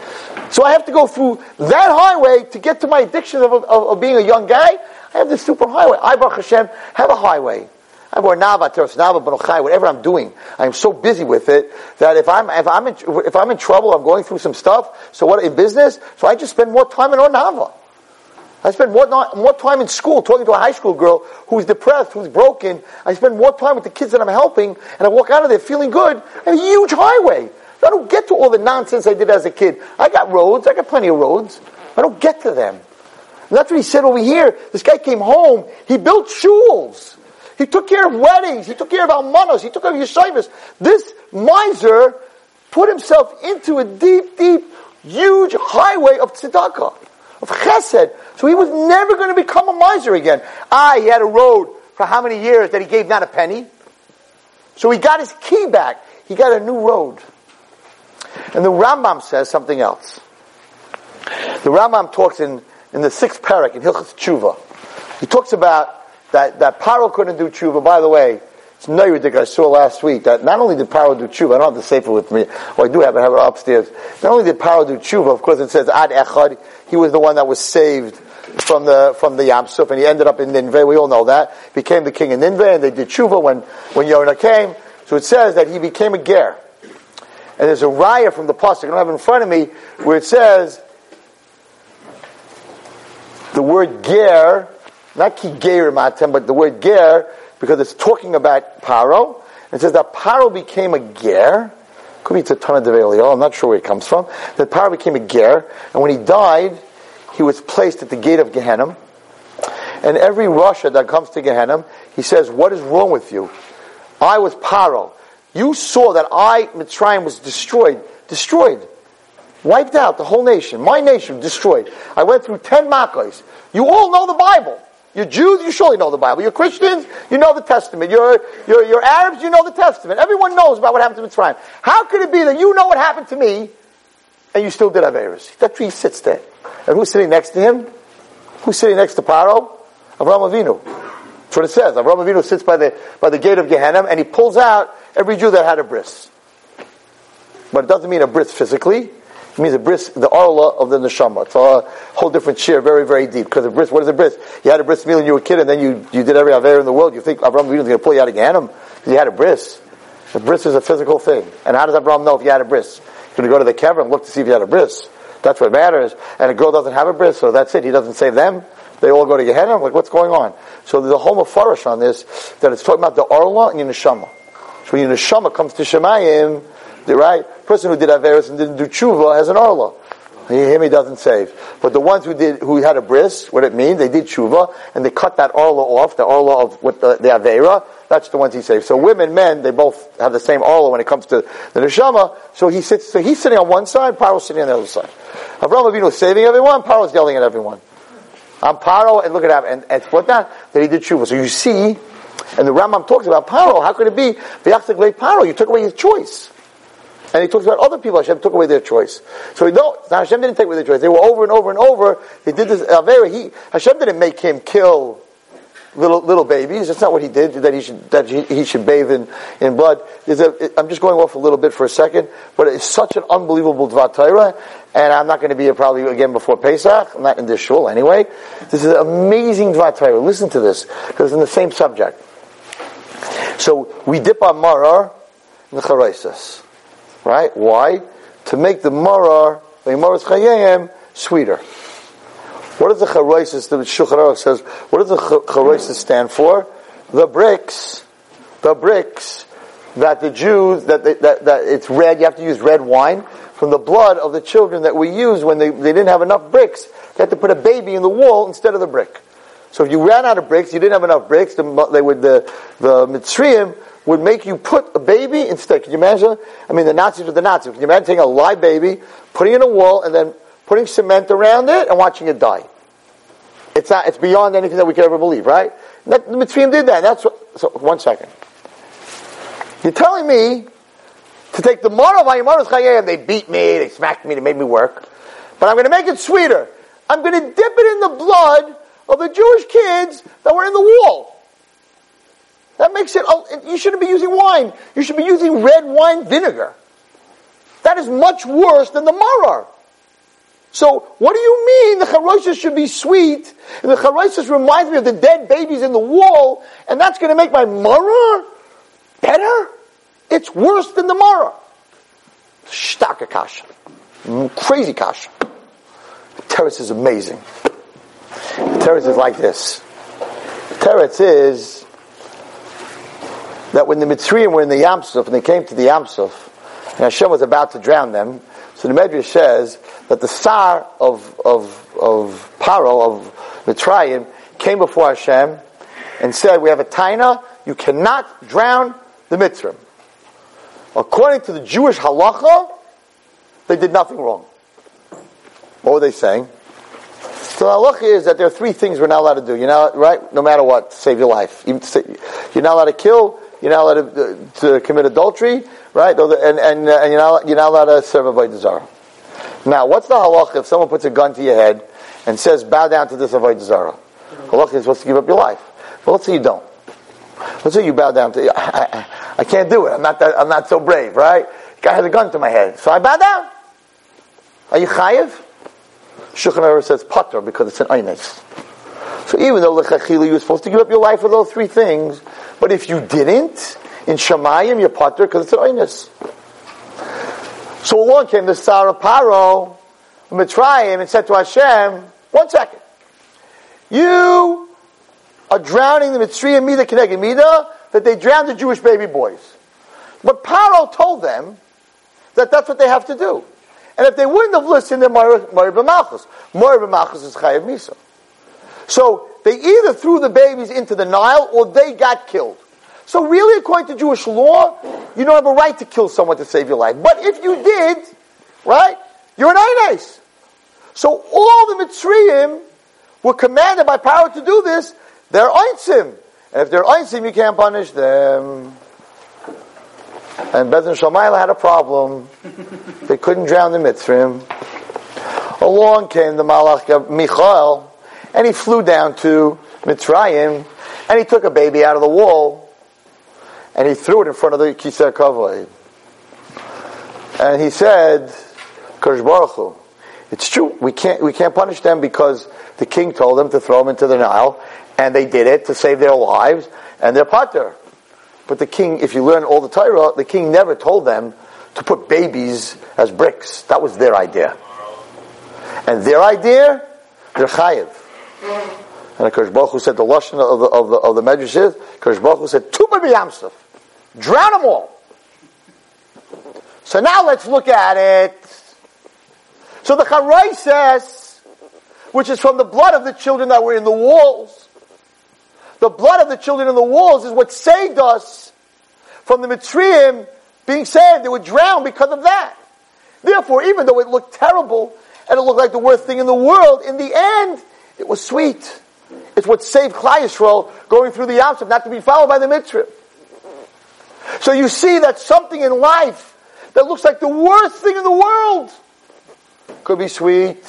S2: So I have to go through that highway to get to my addiction of, of, of being a young guy. I have this super highway. I, Baruch Hashem, have a highway. I wear nava, teros nava, baruchai, whatever I'm doing, I'm so busy with it that if I'm if I'm in, if I'm in trouble, I'm going through some stuff. So what in business? So I just spend more time in Ohr Naava. I spend more, more time in school talking to a high school girl who's depressed, who's broken. I spend more time with the kids that I'm helping, and I walk out of there feeling good. I have a huge highway. I don't get to all the nonsense I did as a kid. I got roads. I got plenty of roads. I don't get to them. And that's what he said over here. This guy came home. He built shuls. He took care of weddings. He took care of almanos. He took care of yeshivas. This miser put himself into a deep, deep, huge highway of tzedakah, of chesed. So he was never going to become a miser again. Ah, he had a road for how many years that he gave not a penny? So he got his key back. He got a new road. And the Rambam says something else. The Rambam talks in, in the sixth parak in Hilchas Tshuva. He talks about that, that Paro couldn't do tshuva. By the way, it's no ridiculous. I saw last week that not only did Paro do tshuva, I don't have the sefer with me, or I do have it, I have it upstairs. Not only did Paro do tshuva, of course it says Ad Echad, he was the one that was saved from the from the Yam Suf, and he ended up in Nineveh. We all know that. Became the king of Nineveh, and they did tshuva when when Yonah came. So it says that he became a ger. And there's a raya from the pasuk I don't have it in front of me where it says the word ger, not ki ger matem, but the word ger, because it's talking about Paro. It says that Paro became a ger. Could be it's a ton of Develio, I'm not sure where it comes from. That Paro became a ger, and when he died, he was placed at the gate of Gehenna. And every rasha that comes to Gehenna, he says, What is wrong with you? I was Paro. You saw that I, Mitzrayim, was destroyed. Destroyed. Wiped out the whole nation. My nation destroyed. I went through ten Makkahs. You all know the Bible. You're Jews, you surely know the Bible. You're Christians, you know the Testament. You're, you're, you're Arabs, you know the Testament. Everyone knows about what happened to Mitzrayim. How could it be that you know what happened to me and you still did have Averis? That tree sits there. And who's sitting next to him? Who's sitting next to Paro? Avram Avinu. That's what it says. Avram Avinu sits by the, by the gate of Gehenna and he pulls out every Jew that had a bris. But it doesn't mean a bris physically. It means a bris, the arla of the neshama. It's a whole different share, very, very deep. Because a bris, what is a bris? You had a bris milah when you were a kid, and then you, you did every aver in the world. You think Avinu is going to pull you out of Gehenna because you had a bris. A bris is a physical thing. And how does Abraham know if you had a bris? He's going to go to the cavern and look to see if you had a bris. That's what matters. And a girl doesn't have a bris, so that's it. He doesn't save them. They all go to Gehenna. like, what's going on? So there's a whole mafarish on this, that it's talking about the arla and your neshama. So when your neshama comes to Shemayim, the right person who did Averis and didn't do tshuva has an arla. Him he doesn't save. But the ones who did, who had a bris, what it means, they did tshuva, and they cut that arla off, the arla of what the, the avera, that's the ones he saves. So women, men, they both have the same arla when it comes to the neshama. So he sits, so he's sitting on one side, Paro's sitting on the other side. Avram Avinu is saving everyone, Paro's yelling at everyone. I'm Paro, and look at that, and, and what that, that he did tshuva. So you see, and the Rambam talks about Paro, how could it be, Paro, you took away his choice. And he talks about other people, Hashem took away their choice. So we know, Hashem didn't take away their choice. They were over and over and over. They did this, he, Hashem didn't make him kill little, little babies. That's not what he did, that he should, that he, he should bathe in, in blood. I'm just going off a little bit for a second, but it's such an unbelievable D'var Torah, and I'm not going to be here probably again before Pesach. I'm not in this shul anyway. This is an amazing D'var Torah. Listen to this, because it's in the same subject. So, we dip our maror in the charaisis. Right? Why? To make the marar, the maras chayim, sweeter. What does the charaisis, the says, what does the charaisis stand for? The bricks, the bricks that the Jews, that, they, that, that it's red, you have to use red wine, from the blood of the children that we used when they, they didn't have enough bricks. They had to put a baby in the wall instead of the brick. So if you ran out of bricks, you didn't have enough bricks, the, they would, the, the Mitzrayim would make you put a baby instead. Can you imagine? I mean, the Nazis were the Nazis. Can you imagine taking a live baby, putting it in a wall, and then putting cement around it and watching it die? It's not, it's beyond anything that we could ever believe, right? That, the Mitzrayim did that. That's what, so, one second. You're telling me to take the moral of Ayamaras Chayim, they beat me, they smacked me, they made me work. But I'm going to make it sweeter. I'm going to dip it in the blood of the Jewish kids that were in the wall. That makes it, oh, you shouldn't be using wine. You should be using red wine vinegar. That is much worse than the marar. So, what do you mean the charosis should be sweet? And the charosis reminds me of the dead babies in the wall, and that's going to make my marar better? It's worse than the marar. Shtaka kasha. Mm, crazy kasha. Teretz is amazing. Teretz is like this. Teretz is that when the Mitzrayim were in the Yamsuf and they came to the Yamsuf, and Hashem was about to drown them, so the Medrash says that the Sar of, of, of Paro, of Mitzrayim, came before Hashem and said, we have a taina, you cannot drown the Mitzrayim. According to the Jewish halacha, they did nothing wrong. What were they saying? So the halacha is that there are three things we're not allowed to do. You're not, right? No matter what, to save your life. You're not allowed to kill, you're not allowed to, to commit adultery, right? And, and, uh, and you're, not, you're not allowed to serve a Avodah Now, what's the halacha if someone puts a gun to your head and says, bow down to this Avodah Zarah? Halacha is supposed to give up your life. Well, let's say you don't. Let's say you bow down to, I, I, I can't do it. I'm not that, I'm not so brave, right? Guy has a gun to my head. So I bow down. Are you chayiv? Shulchan Aruch says pater because it's an aynes. So even though lechachila you were supposed to give up your life for those three things, but if you didn't, in Shemayim, you're potter because it's an oinus. So along came the Sarah Paro, Mitzrayim, and said to Hashem, one second. You are drowning the Mitzrayim Mida Keneged Mida, that they drowned the Jewish baby boys. But Paro told them that that's what they have to do. And if they wouldn't have listened, they're Mori B'Malchus. Mori B'Malchus is Chayav Misa. So they either threw the babies into the Nile or they got killed. So really, according to Jewish law, you don't have a right to kill someone to save your life. But if you did, right, you're an Eines. So all the Mitzrayim were commanded by Paro to do this. They're Einsim. And if they're Einsim, you can't punish them. And Bezin Shalmaila had a problem. they couldn't drown the Mitzrayim. Along came the Malach Michael, and he flew down to Mitzrayim, and he took a baby out of the wall, and he threw it in front of the Kisei Kavod. And he said, Kodesh Baruch Hu, it's true, we can't, we can't punish them because the king told them to throw them into the Nile, and they did it to save their lives and their pater. But the king, if you learn all the Torah, the king never told them to put babies as bricks. That was their idea. And their idea, they're chayiv. And Hu said the lashon of the of the of the Medrash is Hu said tuba b'yamsuf, drown them all. So now let's look at it. So the charaisis, which is from the blood of the children that were in the walls. The blood of the children in the walls is what saved us from the Mitzrayim being saved. They were drowned because of that. Therefore, even though it looked terrible and it looked like the worst thing in the world, in the end, it was sweet. It's what saved Klal Yisrael going through the Yamsuf, not to be followed by the Mitzrayim. So you see that something in life that looks like the worst thing in the world could be sweet.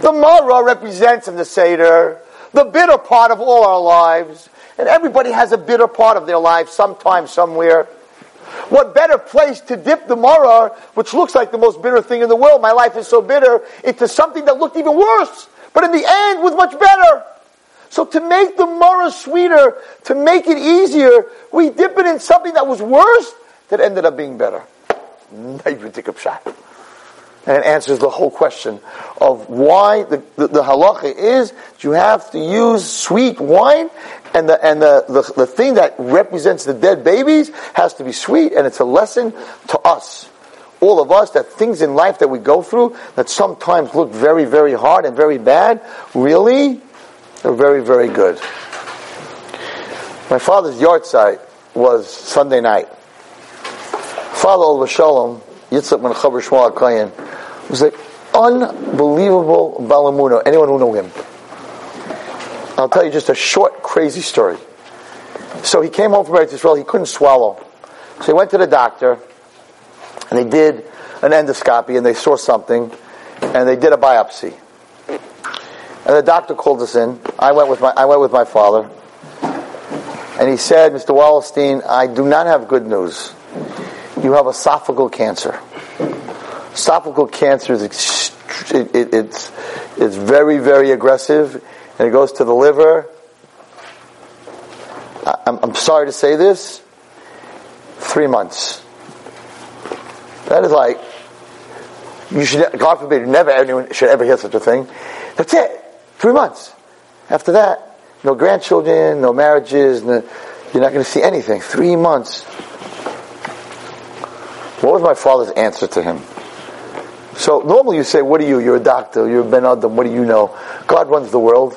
S2: The Mara represents in the Seder the bitter part of all our lives. And everybody has a bitter part of their life sometime, somewhere. What better place to dip the Mara, which looks like the most bitter thing in the world, my life is so bitter, into something that looked even worse, but in the end was much better. So to make the Mara sweeter, to make it easier, we dip it in something that was worse that ended up being better. [laughs] and it answers the whole question of why the, the, the halacha is you have to use sweet wine and the and the, the, the thing that represents the dead babies has to be sweet and it's a lesson to us. All of us that things in life that we go through that sometimes look very very hard and very bad really are very very good. My father's yard yahrzeit was sunday night. Father Ol Shalom Yitzchak Ben Chaber Shmuel Kayan was an unbelievable Balamuno. Anyone who know him? I'll tell you just a short, crazy story. So he came home from Eretz Israel. He couldn't swallow, so he went to the doctor, and they did an endoscopy, and they saw something, and they did a biopsy. And the doctor called us in. I went with my I went with my father, and he said, "Mr. Wallerstein, I do not have good news. You have esophageal cancer." Esophageal cancer is it, it, it's it's very very aggressive, and it goes to the liver. I, I'm, I'm sorry to say this. Three months. That is like you should. God forbid, never anyone should ever hear such a thing. That's it. Three months. After that, no grandchildren, no marriages. No, you're not going to see anything. Three months. What was my father's answer to him? So normally you say, what are you? You're a doctor, you're Ben Adam, what do you know? God runs the world.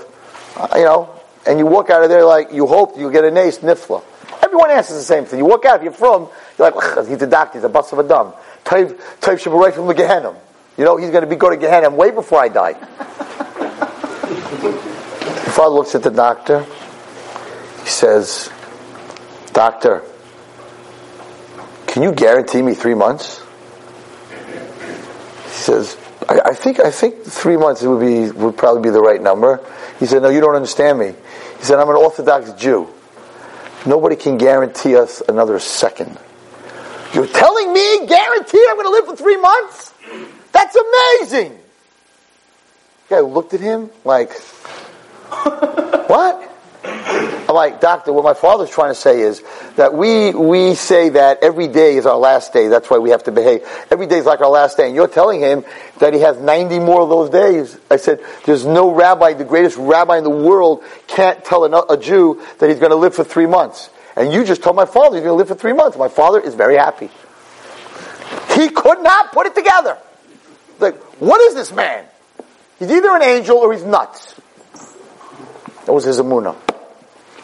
S2: Uh, you know, and you walk out of there like you hope you'll get a nace nifla. Everyone answers the same thing. You walk out, if you're from, you're like, he's a doctor, he's a bus of a dumb. Type, type should be right from the Gehenna. You know, he's going to be go to Gehenna way before I die. the [laughs] father looks at the doctor. He says, Doctor, can you guarantee me three months? He says, I, I, think I think three months would be would probably be the right number. He said, No, you don't understand me. He said, I'm an Orthodox Jew. Nobody can guarantee us another second. You're telling me, guaranteed, I'm going to live for three months? That's amazing. The guy looked at him like, [laughs] what? I'm like, doctor, what my father's trying to say is that we, we say that every day is our last day. That's why we have to behave. Every day is like our last day. And you're telling him that he has 90 more of those days. I said, there's no rabbi, the greatest rabbi in the world can't tell a, Jew that he's going to live for three months. And you just told my father he's going to live for three months. My father is very happy. He could not put it together. Like, what is this man? He's either an angel or he's nuts. That was his amuna.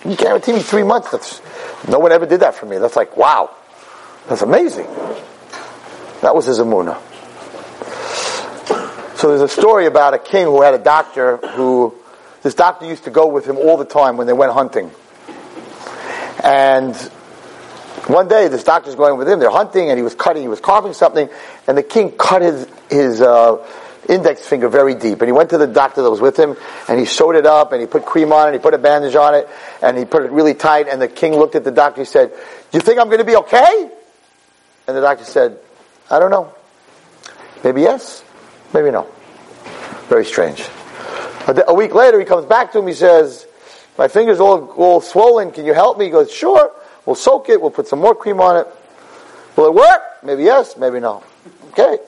S2: You guarantee me three months. That's, no one ever did that for me. That's like, wow. That's amazing. That was his amuna. So there's a story about a king who had a doctor who, this doctor used to go with him all the time when they went hunting. And one day this doctor's going with him, they're hunting and he was cutting, he was carving something, and the king cut his, his, uh, index finger very deep. And he went to the doctor that was with him, and he sewed it up, and he put cream on it, he put a bandage on it, and he put it really tight. And the king looked at the doctor. He said, "Do you think I'm going to be okay?" And the doctor said, "I don't know. Maybe yes, maybe no." Very strange. A week later, he comes back to him. He says, "My finger's all all swollen. Can you help me?" He goes, "Sure. We'll soak it. We'll put some more cream on it. Will it work? Maybe yes, maybe no." Okay.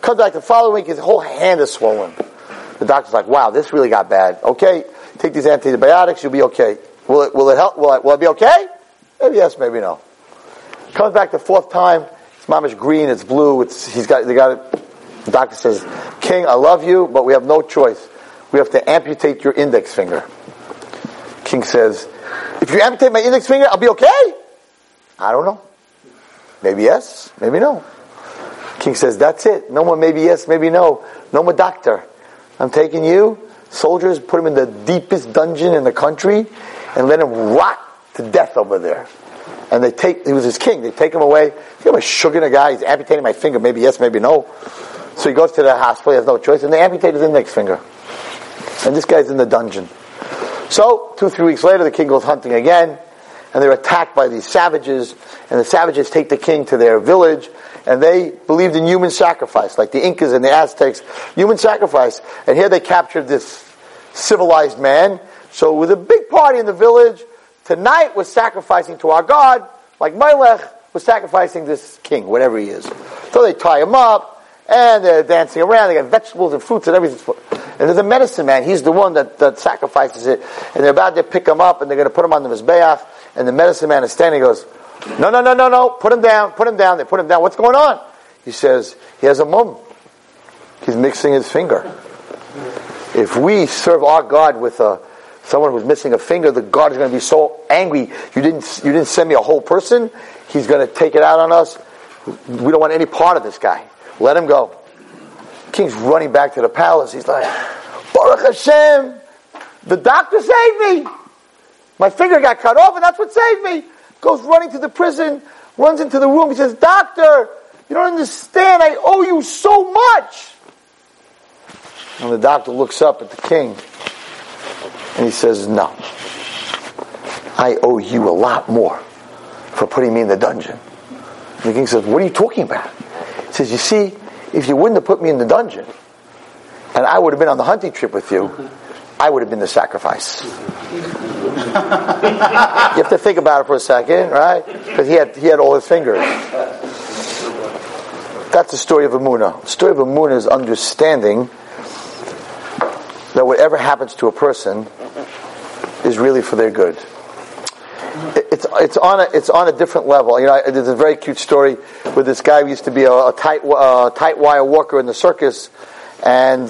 S2: Comes back the following week, his whole hand is swollen. The doctor's like, wow, this really got bad. Okay, take these antibiotics, you'll be okay. Will it, will it help? Will, will it be okay? Maybe yes, maybe no. Comes back the fourth time, his mom is green, it's blue, it's, he's got, they got it. The doctor says, King, I love you, but we have no choice. We have to amputate your index finger. King says, if you amputate my index finger, I'll be okay? I don't know. Maybe yes, maybe no. King says, that's it. No more maybe yes, maybe no. No more doctor. I'm taking you. Soldiers put him in the deepest dungeon in the country and let him rot to death over there. And they take, he was his king. They take him away. He was sugar a guy. He's amputating my finger. Maybe yes, maybe no. So he goes to the hospital. He has no choice. And they amputate his index finger. And this guy's in the dungeon. So, two, three weeks later, the king goes hunting again. And they're attacked by these savages. And the savages take the king to their village and they believed in human sacrifice, like the Incas and the Aztecs, human sacrifice. And here they captured this civilized man. So with a big party in the village, tonight was sacrificing to our God, like Melech was sacrificing this king, whatever he is. So they tie him up, and they're dancing around, they got vegetables and fruits and everything. And there's a medicine man, he's the one that, that sacrifices it, and they're about to pick him up, and they're going to put him on the Mizbeach, and the medicine man is standing, goes, no, no, no, no, no. Put him down. Put him down. They put him down. What's going on? He says, he has a mum. He's mixing his finger. If we serve our God with a, someone who's missing a finger, the God is going to be so angry. You didn't, you didn't send me a whole person. He's going to take it out on us. We don't want any part of this guy. Let him go. King's running back to the palace. He's like, Baruch Hashem, the doctor saved me. My finger got cut off and that's what saved me goes running to the prison, runs into the room. He says, Doctor, you don't understand. I owe you so much. And the doctor looks up at the king and he says, No. I owe you a lot more for putting me in the dungeon. And the king says, What are you talking about? He says, You see, if you wouldn't have put me in the dungeon, and I would have been on the hunting trip with you, I would have been the sacrifice you have to think about it for a second, right? Because he had, he had all his fingers. That's the story of Amuna. The story of Amuna is understanding that whatever happens to a person is really for their good. It's, it's, on a, it's on a different level. You know, there's a very cute story with this guy who used to be a, a tight, uh, tight wire walker in the circus, and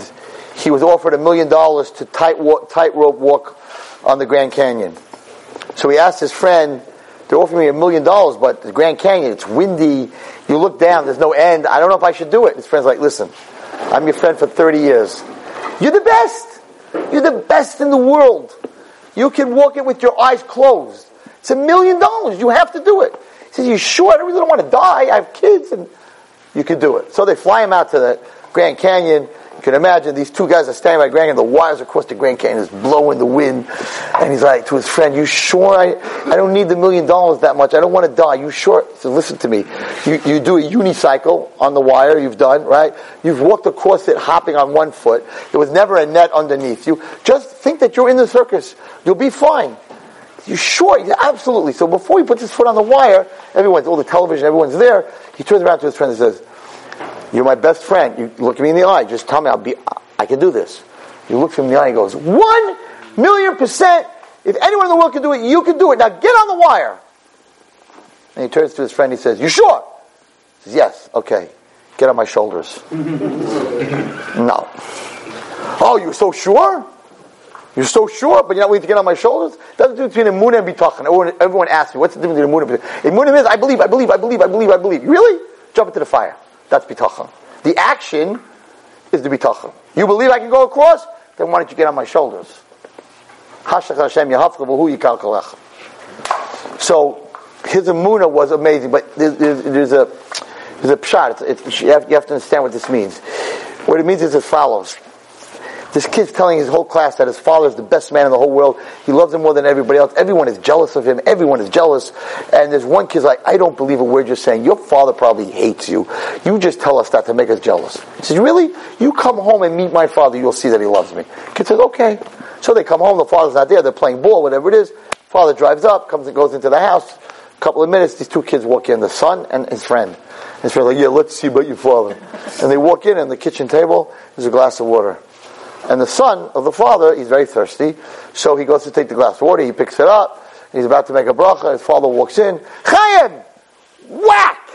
S2: he was offered a million dollars to tight, tight rope walk on the Grand Canyon. So he asked his friend, they're offering me a million dollars, but the Grand Canyon, it's windy. You look down, there's no end. I don't know if I should do it. His friend's like, listen, I'm your friend for 30 years. You're the best. You're the best in the world. You can walk it with your eyes closed. It's a million dollars. You have to do it. He says, you sure? I really don't want to die. I have kids and you can do it. So they fly him out to the Grand Canyon. You can imagine these two guys are standing by Grand Canyon, the wires across the Grand Canyon is blowing the wind. And he's like to his friend, You sure I, I don't need the million dollars that much? I don't want to die. You sure? So listen to me. You, you do a unicycle on the wire, you've done, right? You've walked across it hopping on one foot. There was never a net underneath you. Just think that you're in the circus. You'll be fine. You sure? Yeah, absolutely. So before he puts his foot on the wire, everyone's, all the television, everyone's there. He turns around to his friend and says, You're my best friend. You look me in the eye. Just tell me I'll be, I can do this. He looks him in the eye and goes, One million percent. If anyone in the world can do it, you can do it. Now get on the wire. And he turns to his friend. He says, "You sure?" He says, "Yes." Okay. Get on my shoulders. [laughs] no. Oh, you're so sure? You're so sure, but you're not willing to get on my shoulders? That's the difference between Emunah and Bitachon. Everyone, everyone asks me, what's the difference between Emunah and Bitachon? Emunah means, I believe, I believe, I believe, I believe, I believe. Really? Jump into the fire. That's Bitachon. The action is the Bitachon. You believe I can go across? Then why don't you get on my shoulders? So, his amuna was amazing, but there's, a, there's a pshat. It's, it's, you, have, you have to understand what this means. What it means is as follows. This kid's telling his whole class that his father is the best man in the whole world. He loves him more than everybody else. Everyone is jealous of him. Everyone is jealous. And there's one kid's like, I don't believe a word you're saying. Your father probably hates you. You just tell us that to make us jealous. He says, really? You come home and meet my father. You'll see that he loves me. Kid says, okay. So they come home. The father's not there. They're playing ball, whatever it is. Father drives up, comes and goes into the house. A couple of minutes, these two kids walk in, the son and his friend. His friend's like, yeah, let's see about your father. And they walk in, and the kitchen table, there's a glass of water. And the son of the father, he's very thirsty, so he goes to take the glass of water, he picks it up, he's about to make a bracha, his father walks in, Chaim! Whack!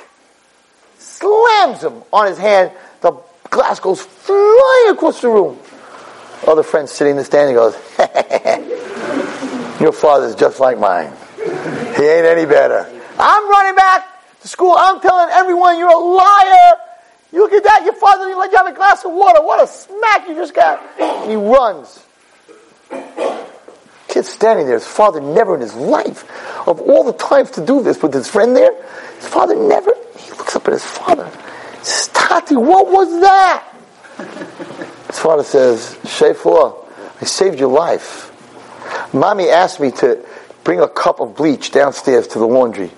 S2: Slams him on his hand, the glass goes flying across the room. Other friend sitting in the stand, he goes, [laughs] Your father's just like mine. He ain't any better. I'm running back to school, I'm telling everyone you're a liar! You look at that, your father didn't let you have a glass of water. What a smack you just got. He runs. Kid's standing there. His father never in his life, of all the times to do this with his friend there, his father never, he looks up at his father. He says, Tati, what was that? His father says, Shefua, I saved your life. Mommy asked me to bring a cup of bleach downstairs to the laundry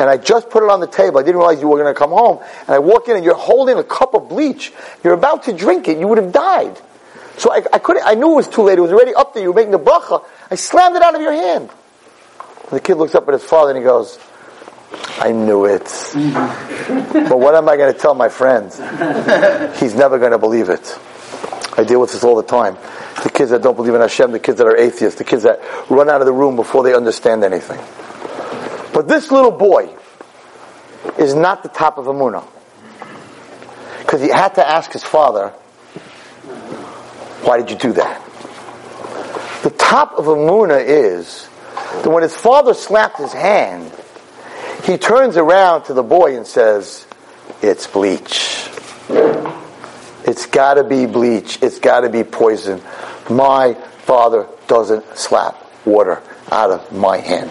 S2: and I just put it on the table. I didn't realize you were going to come home. And I walk in and you're holding a cup of bleach. You're about to drink it. You would have died. So I, I couldn't, I knew it was too late. It was already up there. You were making the bracha. I slammed it out of your hand. And the kid looks up at his father and he goes, I knew it. [laughs] but what am I going to tell my friends? He's never going to believe it. I deal with this all the time. The kids that don't believe in Hashem, the kids that are atheists, the kids that run out of the room before they understand anything. But this little boy is not the top of Amunah. Because he had to ask his father, why did you do that? The top of Amunah is that when his father slapped his hand, he turns around to the boy and says, it's bleach. It's gotta be bleach. It's gotta be poison. My father doesn't slap water out of my hand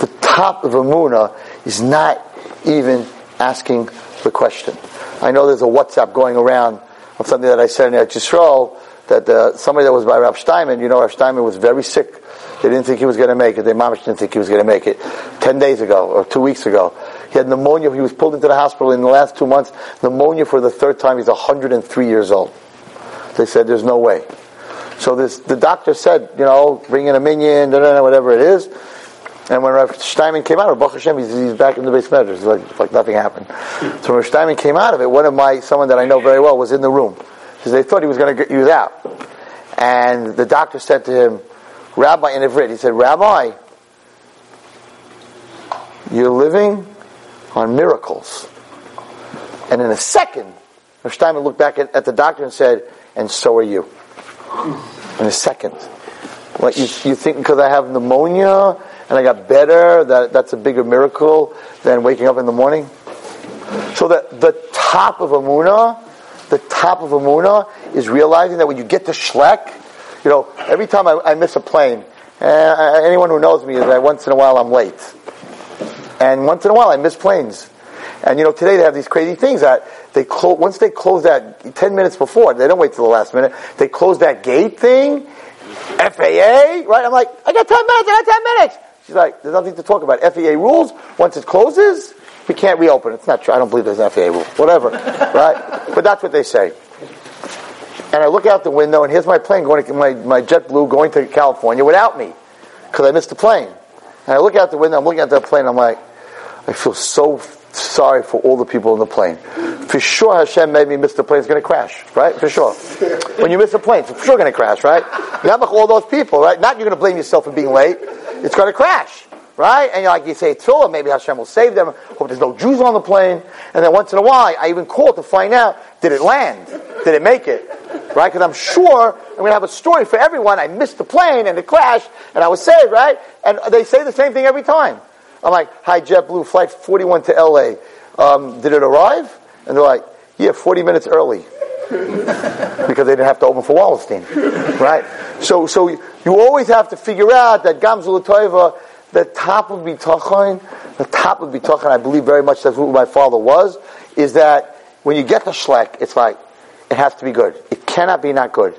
S2: The top of Amuna is not even asking the question. I know there's a WhatsApp going around of something that I said in Eretz Yisrael that uh, somebody that was by Rav Steinman, you know, Rav Steinman was very sick. They didn't think he was going to make it. They mamish didn't think he was going to make it. Ten days ago or two weeks ago, he had pneumonia. He was pulled into the hospital in the last two months. Pneumonia for the third time. He's 103 years old. They said there's no way. So this, the doctor said, you know, bring in a minyan, whatever it is. And when Rav Steinman came out of Baruch Hashem, he's, he's back in the base measures. Like, like nothing happened. So when Rav Steinman came out of it, one of my, someone that I know very well was in the room. Because they thought he was going to get, was out. And the doctor said to him, Rabbi, in Ivrit, he said, Rabbi, you're living on miracles. And in a second, Rav Steinman looked back at, at the doctor and said, and so are you. In a second. What, you, you think because I have pneumonia and I got better, that, that's a bigger miracle than waking up in the morning. So the, the top of Amuna, the top of Amuna is realizing that when you get to Shlek, you know, every time I, I miss a plane, uh, anyone who knows me is that once in a while I'm late. And once in a while I miss planes. And you know, today they have these crazy things that they close, once they close that 10 minutes before, they don't wait till the last minute, they close that gate thing, FAA, right? I'm like, I got 10 minutes, I got 10 minutes. She's like, there's nothing to talk about. FAA rules, once it closes, we can't reopen. It's not true. I don't believe there's an FAA rule. Whatever. [laughs] right? But that's what they say. And I look out the window, and here's my plane going to, my, my JetBlue going to California without me. because I missed the plane. And I look out the window, I'm looking at that plane, I'm like, I feel so sorry for all the people on the plane. For sure Hashem made me miss the plane, it's going to crash, right? For sure. when you miss a plane, it's for sure going to crash, right? Not like all those people, right? Not you're going to blame yourself for being late. It's going to crash. Right? And like you say, Tefillah, maybe Hashem will save them. Hope there's no Jews on the plane. And then once in a while, I even call to find out, did it land? Did it make it? Right? Because I'm sure I'm going to have a story for everyone. I missed the plane and it crashed and I was saved, right? And they say the same thing every time. I'm like, hi, JetBlue, flight 41 to LA. Um, did it arrive? And they're like, yeah, 40 minutes early. [laughs] because they didn't have to open for Wallerstein. Right? So, so you always have to figure out that Gamzul Toiva the top of bitachon, the top of bitachon, I believe very much that's what my father was, is that when you get the shlek, it's like, it has to be good. It cannot be not good.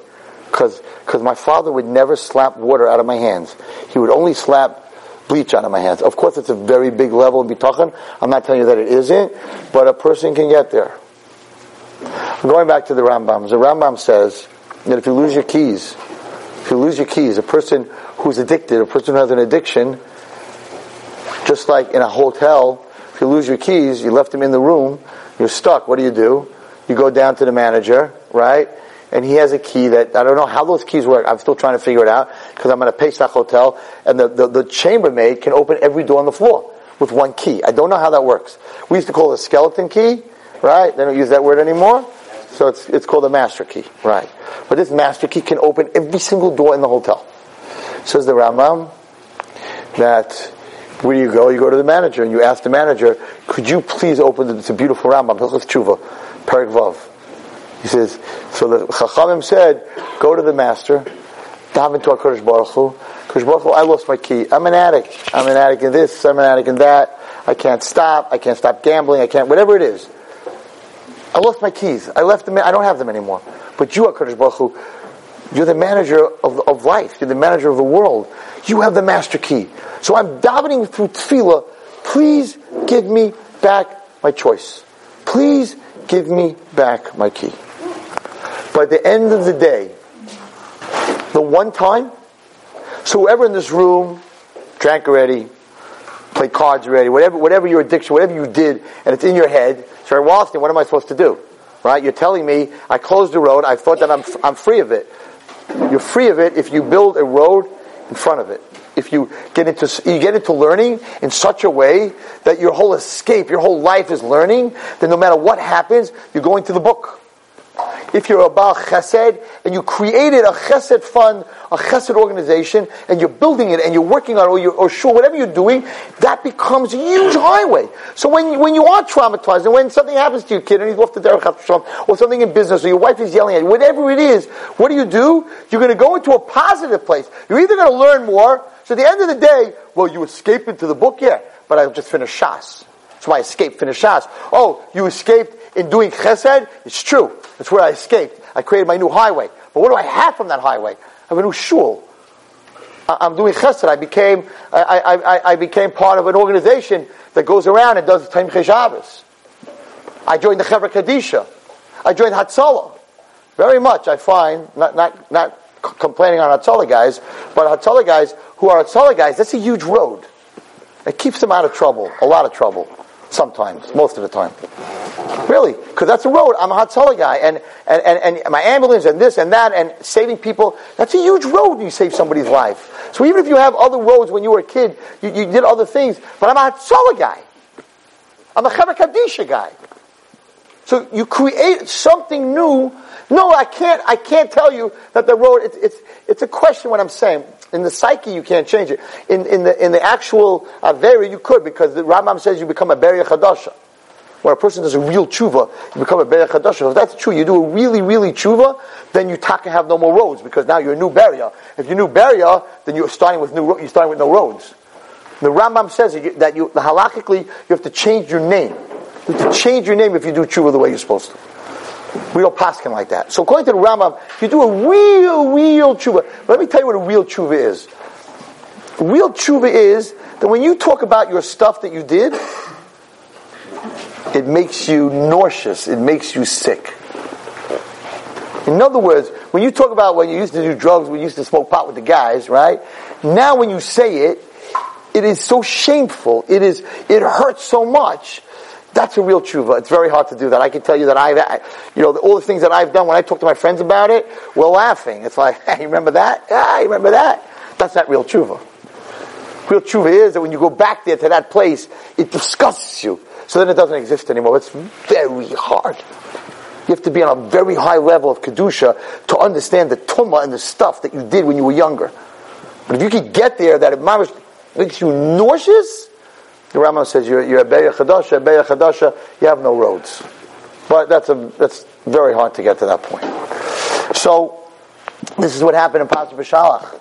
S2: Because my father would never slap water out of my hands. He would only slap bleach out of my hands. Of course, it's a very big level of bitachon. I'm not telling you that it isn't, but a person can get there. Going back to the Rambam, the Rambam says that if you lose your keys, if you lose your keys, a person who's addicted, a person who has an addiction, just like in a hotel, if you lose your keys, you left them in the room, you're stuck. What do you do? You go down to the manager, right? And he has a key that, I don't know how those keys work. I'm still trying to figure it out because I'm at a Pesach hotel and the, the, the chambermaid can open every door on the floor with one key. I don't know how that works. We used to call it a skeleton key, right? They don't use that word anymore. So it's, it's called a master key, right? But this master key can open every single door in the hotel. Says the Rambam that where do you go? You go to the manager and you ask the manager, could you please open the, it's a beautiful Rambam, Hilchos Tshuva, Perek Vav. He says, so the Chachamim said, go to the master, daven to HaKadosh Baruch Hu, Kadosh Baruch Hu, I lost my key. I'm an addict. I'm an addict in this, I'm an addict in that. I can't stop. I can't stop gambling. I can't, whatever it is. I lost my keys. I left them, I don't have them anymore. But you, HaKadosh Baruch Hu, you're the manager of, of life. You're the manager of the world. You have the master key. So I'm davening through tefillah. Please give me back my choice. Please give me back my key. By the end of the day, the one time, so whoever in this room drank already, played cards already, whatever, whatever your addiction, whatever you did, and it's in your head, sorry, Wallerstein, what am I supposed to do? Right? You're telling me, I closed the road, I thought that I'm, I'm free of it. You're free of it if you build a road in front of it. If you get into you get into learning in such a way that your whole escape, your whole life is learning, then no matter what happens, you're going to the book if you're a Baal Chesed and you created a Chesed fund, a Chesed organization, and you're building it and you're working on it, or, you're, or sure, whatever you're doing, that becomes a huge highway. So when, when you are traumatized and when something happens to your kid and he's off the derech or something in business or your wife is yelling at you, whatever it is, what do you do? You're going to go into a positive place. You're either going to learn more. So at the end of the day, well, you escape into the book, yeah, but I just finished Shas. That's why I escaped, finished Shas. Oh, you escaped in doing Chesed? It's true. That's where I escaped. I created my new highway. But what do I have from that highway? I have a new shul. I'm doing chesed. I became, I, I, I, became part of an organization that goes around and does Tomchei Shabbos. I joined the Chevra Kadisha. I joined Hatzalah. Very much, I find, not, not, not complaining on Hatzalah guys, but Hatzalah guys who are Hatzalah guys, that's a huge road. It keeps them out of trouble, a lot of trouble. Sometimes, most of the time. Really, because that's a road. I'm a Hatzalah guy, and, and, and, and, my ambulance, and this and that, and saving people. That's a huge road when you save somebody's life. So even if you have other roads when you were a kid, you, you did other things, but I'm a Hatzalah guy. I'm a Chevra Kadisha guy. So you create something new. No, I can't, I can't tell you that the road, it's, it's a question what I'm saying. In the psyche, you can't change it. In, in, the, in the actual Avera, you could, because the Rambam says you become a Beria Chadasha. When a person does a real tshuva, you become a Beria Chadasha. If that's true, you do a really, really tshuva, then you taka have no more roads, because now you're a new Beria. If you're a new Beria, then you're starting with new, you're starting with no roads. The Rambam says that you, halachically, you have to change your name. You have to change your name if you do tshuva the way you're supposed to. We don't pasken like that. So according to the Rambam, you do a real, real tshuva. Let me tell you what a real tshuva is. A real tshuva is that when you talk about your stuff that you did, it makes you nauseous. It makes you sick. In other words, when you talk about when you used to do drugs, we used to smoke pot with the guys, right? Now when you say it, it is so shameful. It is, it hurts so much. That's a real tshuva. It's very hard to do that. I can tell you that I've, you know, all the things that I've done when I talk to my friends about it, we're laughing. It's like, [laughs] hey, remember that? Yeah, you remember that? That's not real tshuva. Real tshuva is that when you go back there to that place, it disgusts you. So then it doesn't exist anymore. It's very hard. You have to be on a very high level of kedusha to understand the tumma and the stuff that you did when you were younger. But if you could get there, that it makes you nauseous. The Rambam says you're, you're a Beria chadasha, Beria chadasha. You have no roads. But that's a that's very hard to get to that point. So this is what happened in Pasuk B'Shalach.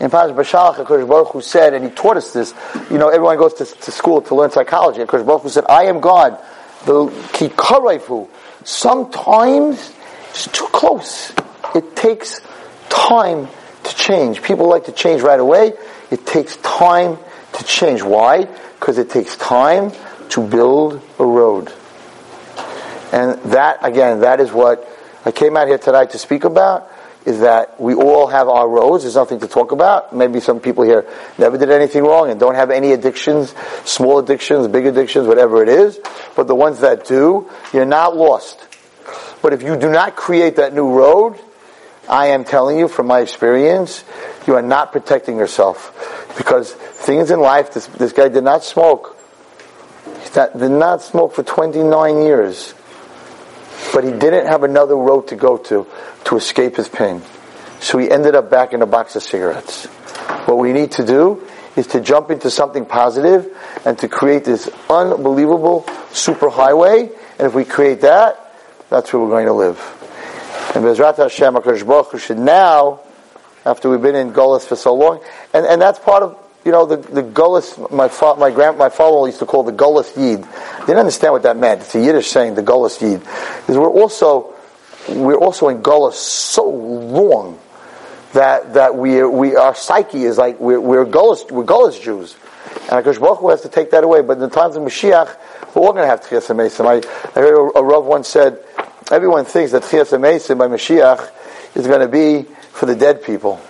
S2: In Pasuk B'Shalach, Hakadosh Baruch Hu said, and he taught us this. You know, everyone goes to, to school to learn psychology. Hakadosh Baruch Hu said, "I am God." The ki Sometimes it's too close. It takes time to change. People like to change right away. It takes time to change. Why? Because it takes time to build a road. And that, again, that is what I came out here tonight to speak about, is that we all have our roads. There's nothing to talk about. Maybe some people here never did anything wrong and don't have any addictions, small addictions, big addictions, whatever it is. But the ones that do, you're not lost. But if you do not create that new road, I am telling you from my experience, you are not protecting yourself. Because things in life, this, this guy did not smoke. He did not smoke for 29 years. But he didn't have another road to go to to escape his pain. So he ended up back in a box of cigarettes. What we need to do is to jump into something positive and to create this unbelievable super highway. And if we create that, that's where we're going to live. And Bezrat Hashem, HaKadosh should now, after we've been in Golis for so long, and, and that's part of, you know, the, the Golis, my, fa- my grand, my father used to call the Golis Yid. They didn't understand what that meant. It's a Yiddish saying, the Golis Yid. Because we're also, we're also in Golis so long that, that we, we, our psyche is like, we're, we're Golis, we're Golis Jews. And HaKadosh Baruch Hu has to take that away. But in the times of Mashiach, we're all going to have Tchias HaMesim. I, I heard a, a Rav once said, everyone thinks that Tchias HaMesim by Mashiach is going to be for the dead people.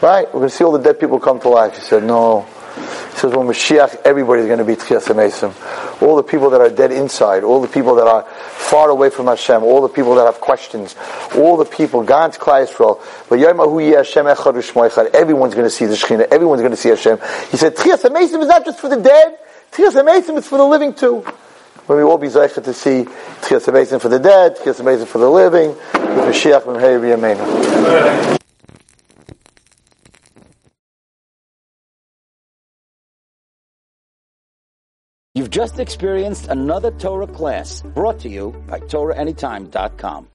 S2: Right? We're going to see all the dead people come to life. He said, no. He says, when Mashiach, everybody's going to be Tchias. All the people that are dead inside, all the people that are far away from Hashem, all the people that have questions, all the people, God's Klal Yisrael, everyone's going to see the Shekhinah, everyone's going to see Hashem. He said, Tchias is not just for the dead, Tchias is for the living too. When we all be zeichet to see Tchias HaMesim for the dead, Tchias HaMesim for the living, with Mashiach Memhei B'Yameinu.
S1: You've just experienced another Torah class brought to you by TorahAnytime.com.